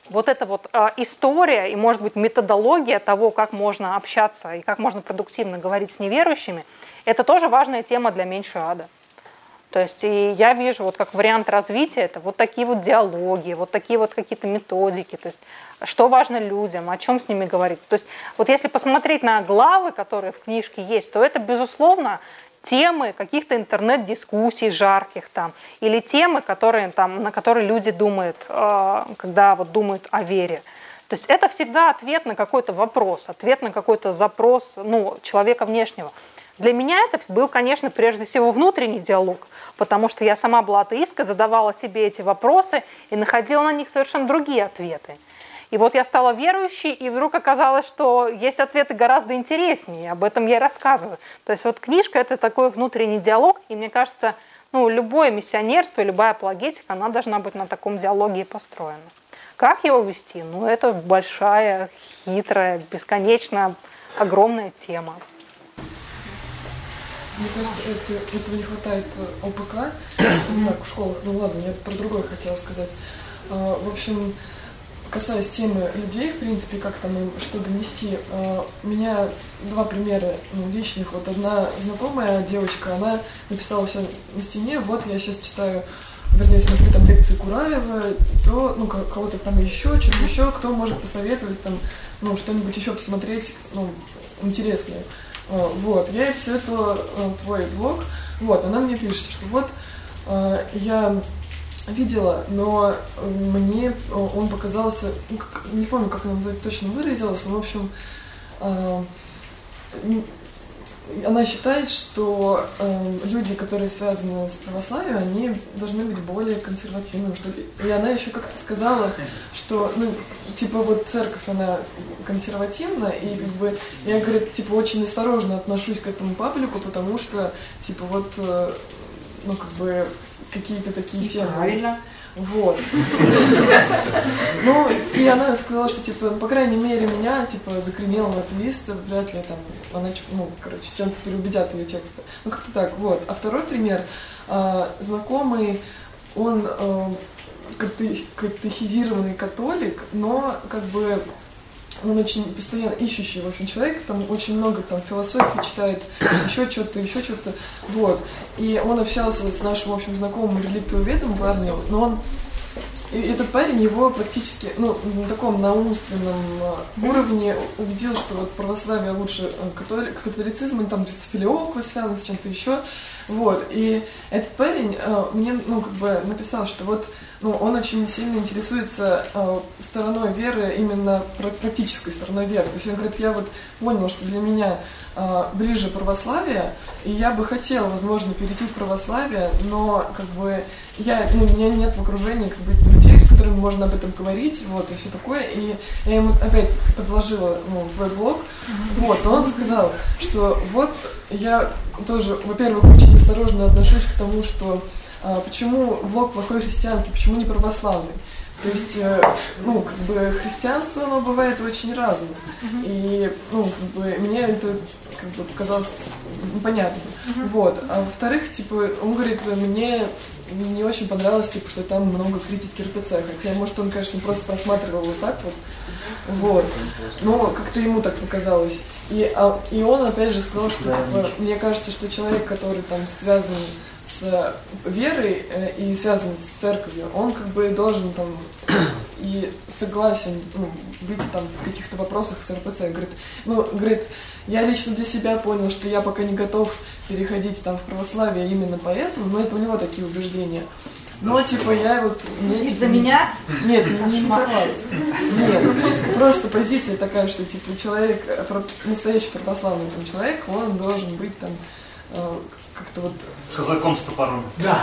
вот эта вот э, история и, может быть, методология того, как можно общаться и как можно продуктивно говорить с неверующими, это тоже важная тема для меньше ада. То есть и я вижу вот как вариант развития это вот такие вот диалоги, вот такие вот какие-то методики, то есть что важно людям, о чем с ними говорить. То есть вот если посмотреть на главы, которые в книжке есть, то это, безусловно, темы каких-то интернет-дискуссий жарких там, или темы, которые, там, на которые люди думают, э, когда вот думают о вере. То есть это всегда ответ на какой-то вопрос, ответ на какой-то запрос ну, человека внешнего. Для меня это был, конечно, прежде всего внутренний диалог, потому что я сама была атеисткой, задавала себе эти вопросы и находила на них совершенно другие ответы. И вот я стала верующей, и вдруг оказалось, что есть ответы гораздо интереснее, об этом я и рассказываю. То есть вот книжка – это такой внутренний диалог, и мне кажется, ну, любое миссионерство, любая апологетика, она должна быть на таком диалоге построена. Как его вести? Ну, это большая, хитрая, бесконечно огромная тема. Мне кажется, это, этого не хватает э, ОПК ну, в школах. Ну ладно, я про другое хотела сказать. А, в общем, касаясь темы людей, в принципе, как там им что донести, а, у меня два примера ну, личных. Вот одна знакомая девочка, она написала все на стене, вот я сейчас читаю вернее, смотрю там лекции Кураева, то, ну, кого-то там еще, что-то еще, кто может посоветовать там, ну, что-нибудь еще посмотреть, ну, интересное. А, вот, я ей посоветовала э, твой блог, вот, она мне пишет, что вот э, я видела, но мне он показался, ну, не помню, как она точно выразилась, но, в общем, э, она считает, что э, люди, которые связаны с православием, они должны быть более консервативными, что ли. И она еще как-то сказала, что, ну, типа вот церковь, она консервативна, и как бы я, говорит, типа очень осторожно отношусь к этому паблику, потому что, типа вот, э, ну, как бы какие-то такие темы. Правильно. Вот. Ну, и она сказала, что, типа, по крайней мере, меня, типа, закремел атеист, вряд ли там, она, ну, короче, чем-то переубедят ее тексты. Ну, как-то так, вот. А второй пример, а, знакомый, он а, катехизированный католик, но, как бы, он очень постоянно ищущий, в общем, человек, там очень много там философии читает, еще что-то, еще что-то, вот. И он общался с нашим, в общем, знакомым религиоведом парнем, но он и этот парень его практически, ну, на таком наумственном а, уровне убедил, что вот православие лучше а, католи, католицизм, там с филиокой связан, с чем-то еще. Вот. И этот парень э, мне, ну, как бы написал, что вот ну, он очень сильно интересуется э, стороной веры, именно практической стороной веры. То есть он говорит, я вот понял, что для меня ближе православие, и я бы хотел, возможно, перейти в православие, но как бы я, ну, у меня нет в окружении как бы, людей, с которыми можно об этом говорить, вот, и все такое. И я ему опять предложила ну, твой блог, вот, он сказал, что вот я тоже, во-первых, очень осторожно отношусь к тому, что а, почему блог плохой христианки, почему не православный. То есть, э, ну, как бы христианство, оно бывает очень разным. И, ну, как бы, мне это как бы показалось непонятным. Вот. А во-вторых, типа, он говорит, мне не очень понравилось, типа, что там много критики РПЦ. Хотя, может, он, конечно, просто просматривал вот так вот. Вот. Но как-то ему так показалось. И, а, и он, опять же, сказал, что, типа, мне кажется, что человек, который там связан с верой э, и связан с церковью, он как бы должен там и согласен ну, быть там в каких-то вопросах с РПЦ. Говорит, ну, говорит, я лично для себя понял, что я пока не готов переходить там в православие именно поэтому, но это у него такие убеждения. Но типа я вот... Мне, типа, за меня? Нет, не, не, не согласна. Нет, просто позиция такая, что типа человек, настоящий православный там, человек, он должен быть там э, как-то вот... Казаком с топором. Да.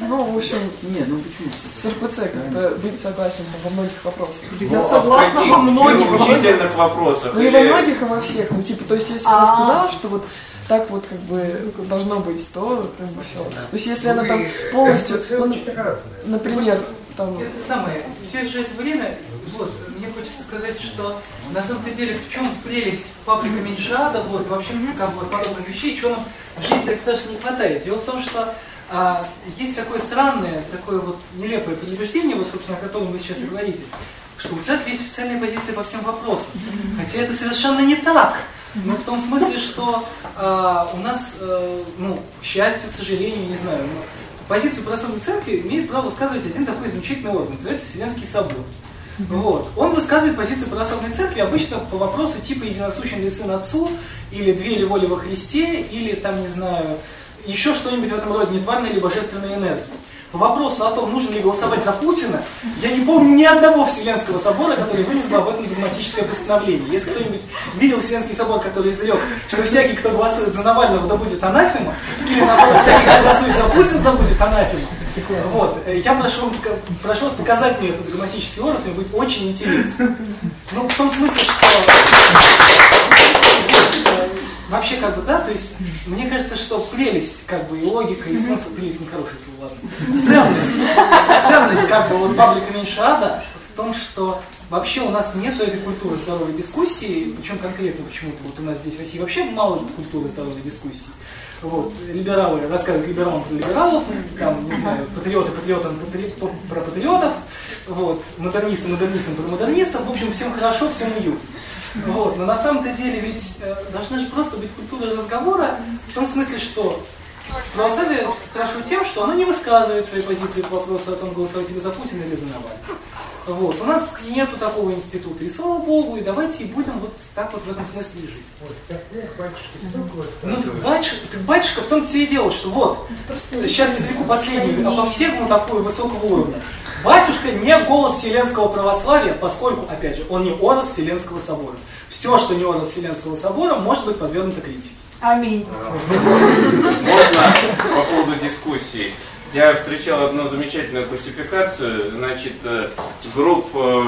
Ну, в общем, не, ну почему? С РПЦ как-то быть согласен во многих вопросах. Я ну, согласна во многих учительных вопросах. Ну, или... во многих, и во всех. Ну, типа, то есть, если она сказала, что вот так вот как бы должно быть, то как бы все. То есть если она там полностью, ну, например, там... Это самое, все же это время, вот, мне хочется сказать, что на самом деле в чем прелесть паблика Меньшада, вот, вообще как бы подобных вещей, что нам жизни достаточно не хватает. Дело в том, что а, есть такое странное, такое вот нелепое предубеждение, вот, собственно, о котором вы сейчас и говорите. что у церкви есть официальная позиция по всем вопросам. Хотя это совершенно не так. Ну, в том смысле, что э, у нас, э, ну, к счастью, к сожалению, не знаю, но позицию православной церкви имеет право высказывать один такой замечательный орган, называется Вселенский собор. Вот. Он высказывает позицию православной церкви обычно по вопросу типа единосущен ли сын отцу, или две ли воли во Христе, или там, не знаю, еще что-нибудь в этом роде, нетварной или божественной энергии. По вопросу о том, нужно ли голосовать за Путина, я не помню ни одного Вселенского собора, который вынес бы об этом догматическое постановление. Если кто-нибудь видел Вселенский собор, который изрек, что всякий, кто голосует за Навального, да будет анафема, или наоборот, всякий, кто голосует за Путина, да будет анафема, вот. Я прошу, прошу вас показать мне этот догматический образ, мне будет очень интересно. Ну, в том смысле, что вообще как бы, да, то есть мне кажется, что прелесть, как бы, и логика, и смысл, прелесть нехорошее слово, ладно, ценность, ценность, как бы, вот паблика меньше ада в том, что вообще у нас нет этой культуры здоровой дискуссии, причем конкретно почему-то вот у нас здесь в России вообще мало культуры здоровой дискуссии. Вот, либералы рассказывают либералам про либералов, там, не знаю, патриоты патриотам патри... про патриотов, вот, модернисты модернистам про модернистов, в общем, всем хорошо, всем уютно. Вот. Но на самом-то деле ведь э, должна же просто быть культура разговора в том смысле, что православие хорошо тем, что оно не высказывает свои позиции по вопросу о том, голосовать ли за Путина или за Навального. Вот. У нас нету такого института. И слава Богу, и давайте и будем вот так вот в этом смысле жить. Вот, ну, так батюшка, так батюшка в том-то и дело, что вот, сейчас извлеку последнюю апофтегму такую высокого уровня. Батюшка не голос Вселенского православия, поскольку, опять же, он не образ Вселенского собора. Все, что не образ Вселенского собора, может быть подвергнуто критике. Аминь. Можно по поводу дискуссии. Я встречал одну замечательную классификацию, значит, э, групп э,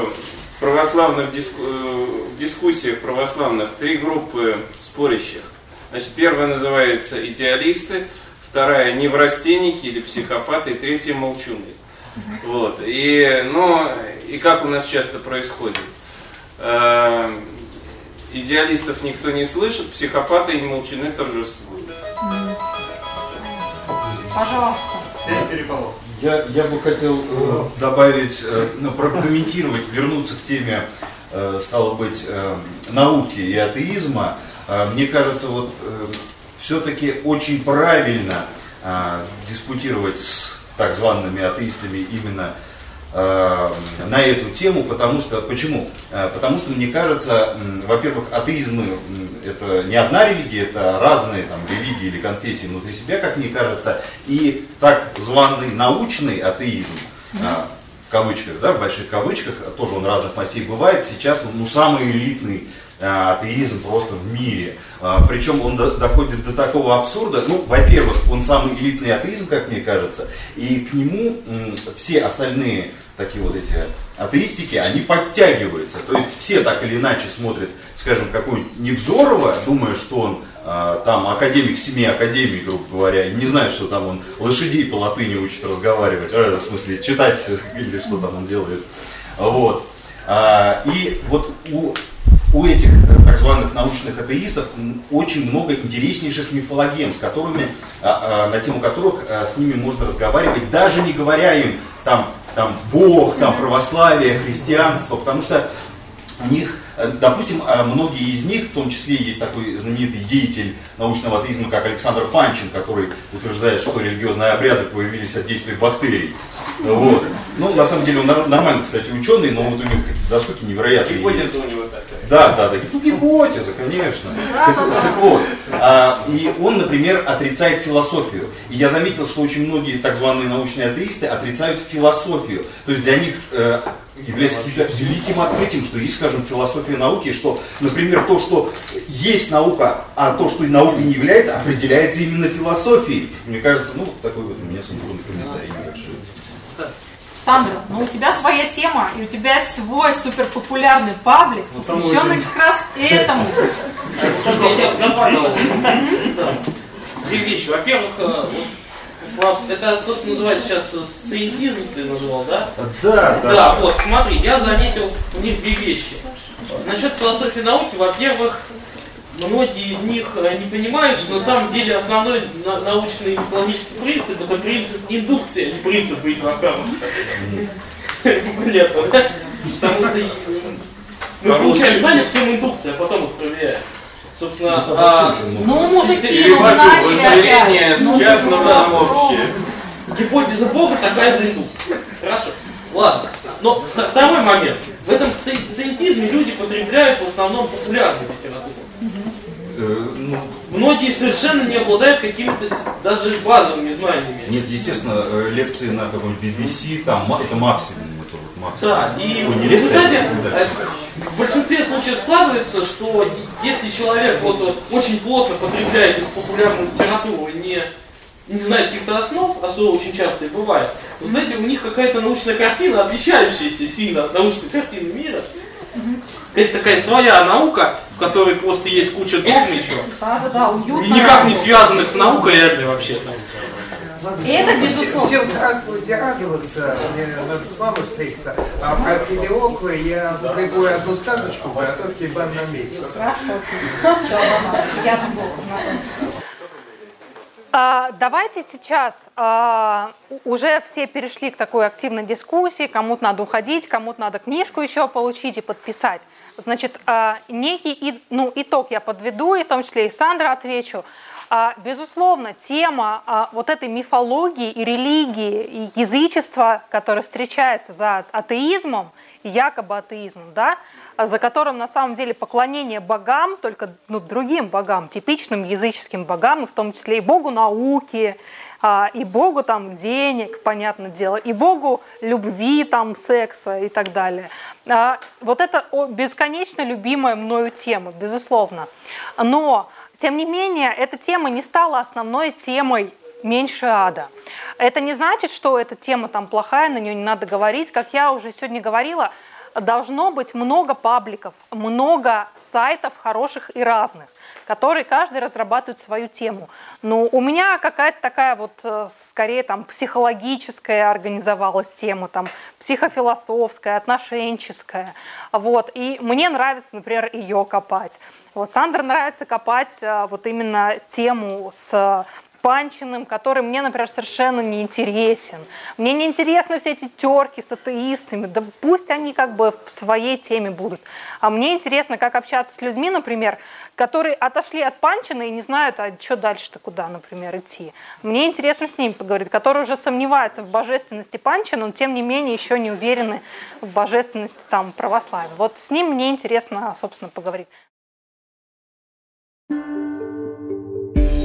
православных диску, э, дискуссиях православных, три группы спорящих. Значит, первая называется идеалисты, вторая неврастенники или психопаты, и третья молчуны. Вот. И, ну, и как у нас часто происходит? Идеалистов никто не слышит, психопаты и молчаны торжествуют. Пожалуйста. Я, я бы хотел э, добавить, э, ну, прокомментировать, вернуться к теме, э, стало быть, э, науки и атеизма. Э, мне кажется, вот э, все-таки очень правильно э, диспутировать с так зваными атеистами именно на эту тему, потому что, почему? Э, потому что, мне кажется, во-первых, атеизм это не одна религия, это разные там, религии или конфессии внутри себя, как мне кажется, и так званый научный атеизм, э, в кавычках, да, в больших кавычках, тоже он разных мастей бывает, сейчас ну, самый элитный атеизм просто в мире. Э, Причем он доходит до такого абсурда. Ну, во-первых, он самый элитный атеизм, как мне кажется, и к нему все остальные такие вот эти атеистики, они подтягиваются. То есть все так или иначе смотрят, скажем, какой-нибудь Невзорова, думая, что он э, там академик семи академий, грубо говоря, не знаю, что там он лошадей по латыни учит разговаривать, э, в смысле читать или что там он делает. Вот. И вот у у этих э, так званых научных атеистов очень много интереснейших мифологем, с которыми, а, а, на тему которых а, с ними можно разговаривать, даже не говоря им там, там Бог, там православие, христианство, потому что у них, э, допустим, многие из них, в том числе есть такой знаменитый деятель научного атеизма, как Александр Панчин, который утверждает, что религиозные обряды появились от действия бактерий. Вот. Ну, на самом деле, он нормальный, кстати, ученый, но вот у него какие-то заскоки невероятные. Гипотеза у него. Да, да, да. Ну, гипотеза, конечно. Так, так вот. А, и он, например, отрицает философию. И я заметил, что очень многие так званые научные атеисты отрицают философию. То есть для них э, является каким-то великим открытием, что есть, скажем, философия науки, что, например, то, что есть наука, а то, что наукой не является, определяется именно философией. Мне кажется, ну, такой вот у меня симфонный комментарий. Сандра, ну у тебя своя тема, и у тебя свой суперпопулярный паблик, ну, посвященный как раз этому. Две вещи. Во-первых, э, это то, что называют сейчас сциентизм, ты называл, да? Да, да. Да, вот, смотри, я заметил у них две вещи. Насчет философии науки, во-первых, многие из них э, не понимают, что на самом деле основной научный экологический принцип это принцип индукции, а не принцип Вейнакама. Потому что мы получаем знания путем индукции, а потом их проверяем. Собственно, Ну, а, Ну, Перевожу начали разделение опять. с Ну, частного да, на общее. Гипотеза Бога такая же индукция. Хорошо. Ладно. Но вт- второй момент. В этом сcientisme люди потребляют в основном популярную литературу. Э, ну, Многие совершенно не обладают какими-то даже базовыми знаниями. Нет, естественно, э, лекции на каком-нибудь BBC, там это максимум. Это вот максимум. Да, и Ой, в результате а- да. э, в большинстве случаев складывается, что если человек вот, очень плотно потребляет эту популярную литературу не, не знает каких-то основ, что очень часто и бывает, то, знаете, у них какая-то научная картина, отличающаяся сильно от научной картины мира. Это такая своя наука, в которой просто есть куча догм еще. Да, да, да, уютно. Никак не связанных с наукой реальной вообще-то. Это безусловно. Всем здравствуйте, радоваться, мне надо с мамой встретиться. А про Филиоквы я запрягаю одну сказочку, готовьте бан на месяц. Ладно. Я. А, Давайте сейчас а, уже все перешли к такой активной дискуссии, кому-то надо уходить, кому-то надо книжку еще получить и подписать. Значит, а, некий ну, итог я подведу, и в том числе и Сандра отвечу. А, Безусловно, тема а, вот этой мифологии и религии, и язычества, которое встречается за атеизмом, якобы атеизмом, да, за которым на самом деле поклонение богам, только ну, другим богам, типичным языческим богам, и в том числе и богу науки, и богу там денег, понятное дело, и богу любви, там, секса и так далее. А, Вот это бесконечно любимая мною тема, безусловно. Но, тем не менее, эта тема не стала основной темой меньше ада. Это не значит, что эта тема там плохая, на нее не надо говорить. Как я уже сегодня говорила, должно быть много пабликов, много сайтов хороших и разных, которые каждый разрабатывает свою тему. Но у меня какая-то такая вот, э, скорее там психологическая организовалась тема, там психофилософская, отношенческая. Вот. И мне нравится, например, ее копать. Вот Сандра нравится копать э, вот именно тему с Панчиным, который мне, например, совершенно не интересен. Мне не интересны все эти терки с атеистами, да пусть они как бы в своей теме будут. А мне интересно, как общаться с людьми, например, которые отошли от Панчина и не знают, а что дальше-то куда, например, идти. Мне интересно с ними поговорить, которые уже сомневаются в божественности Панчина, но тем не менее еще не уверены в божественности там православия. Вот с ним мне интересно, собственно, поговорить.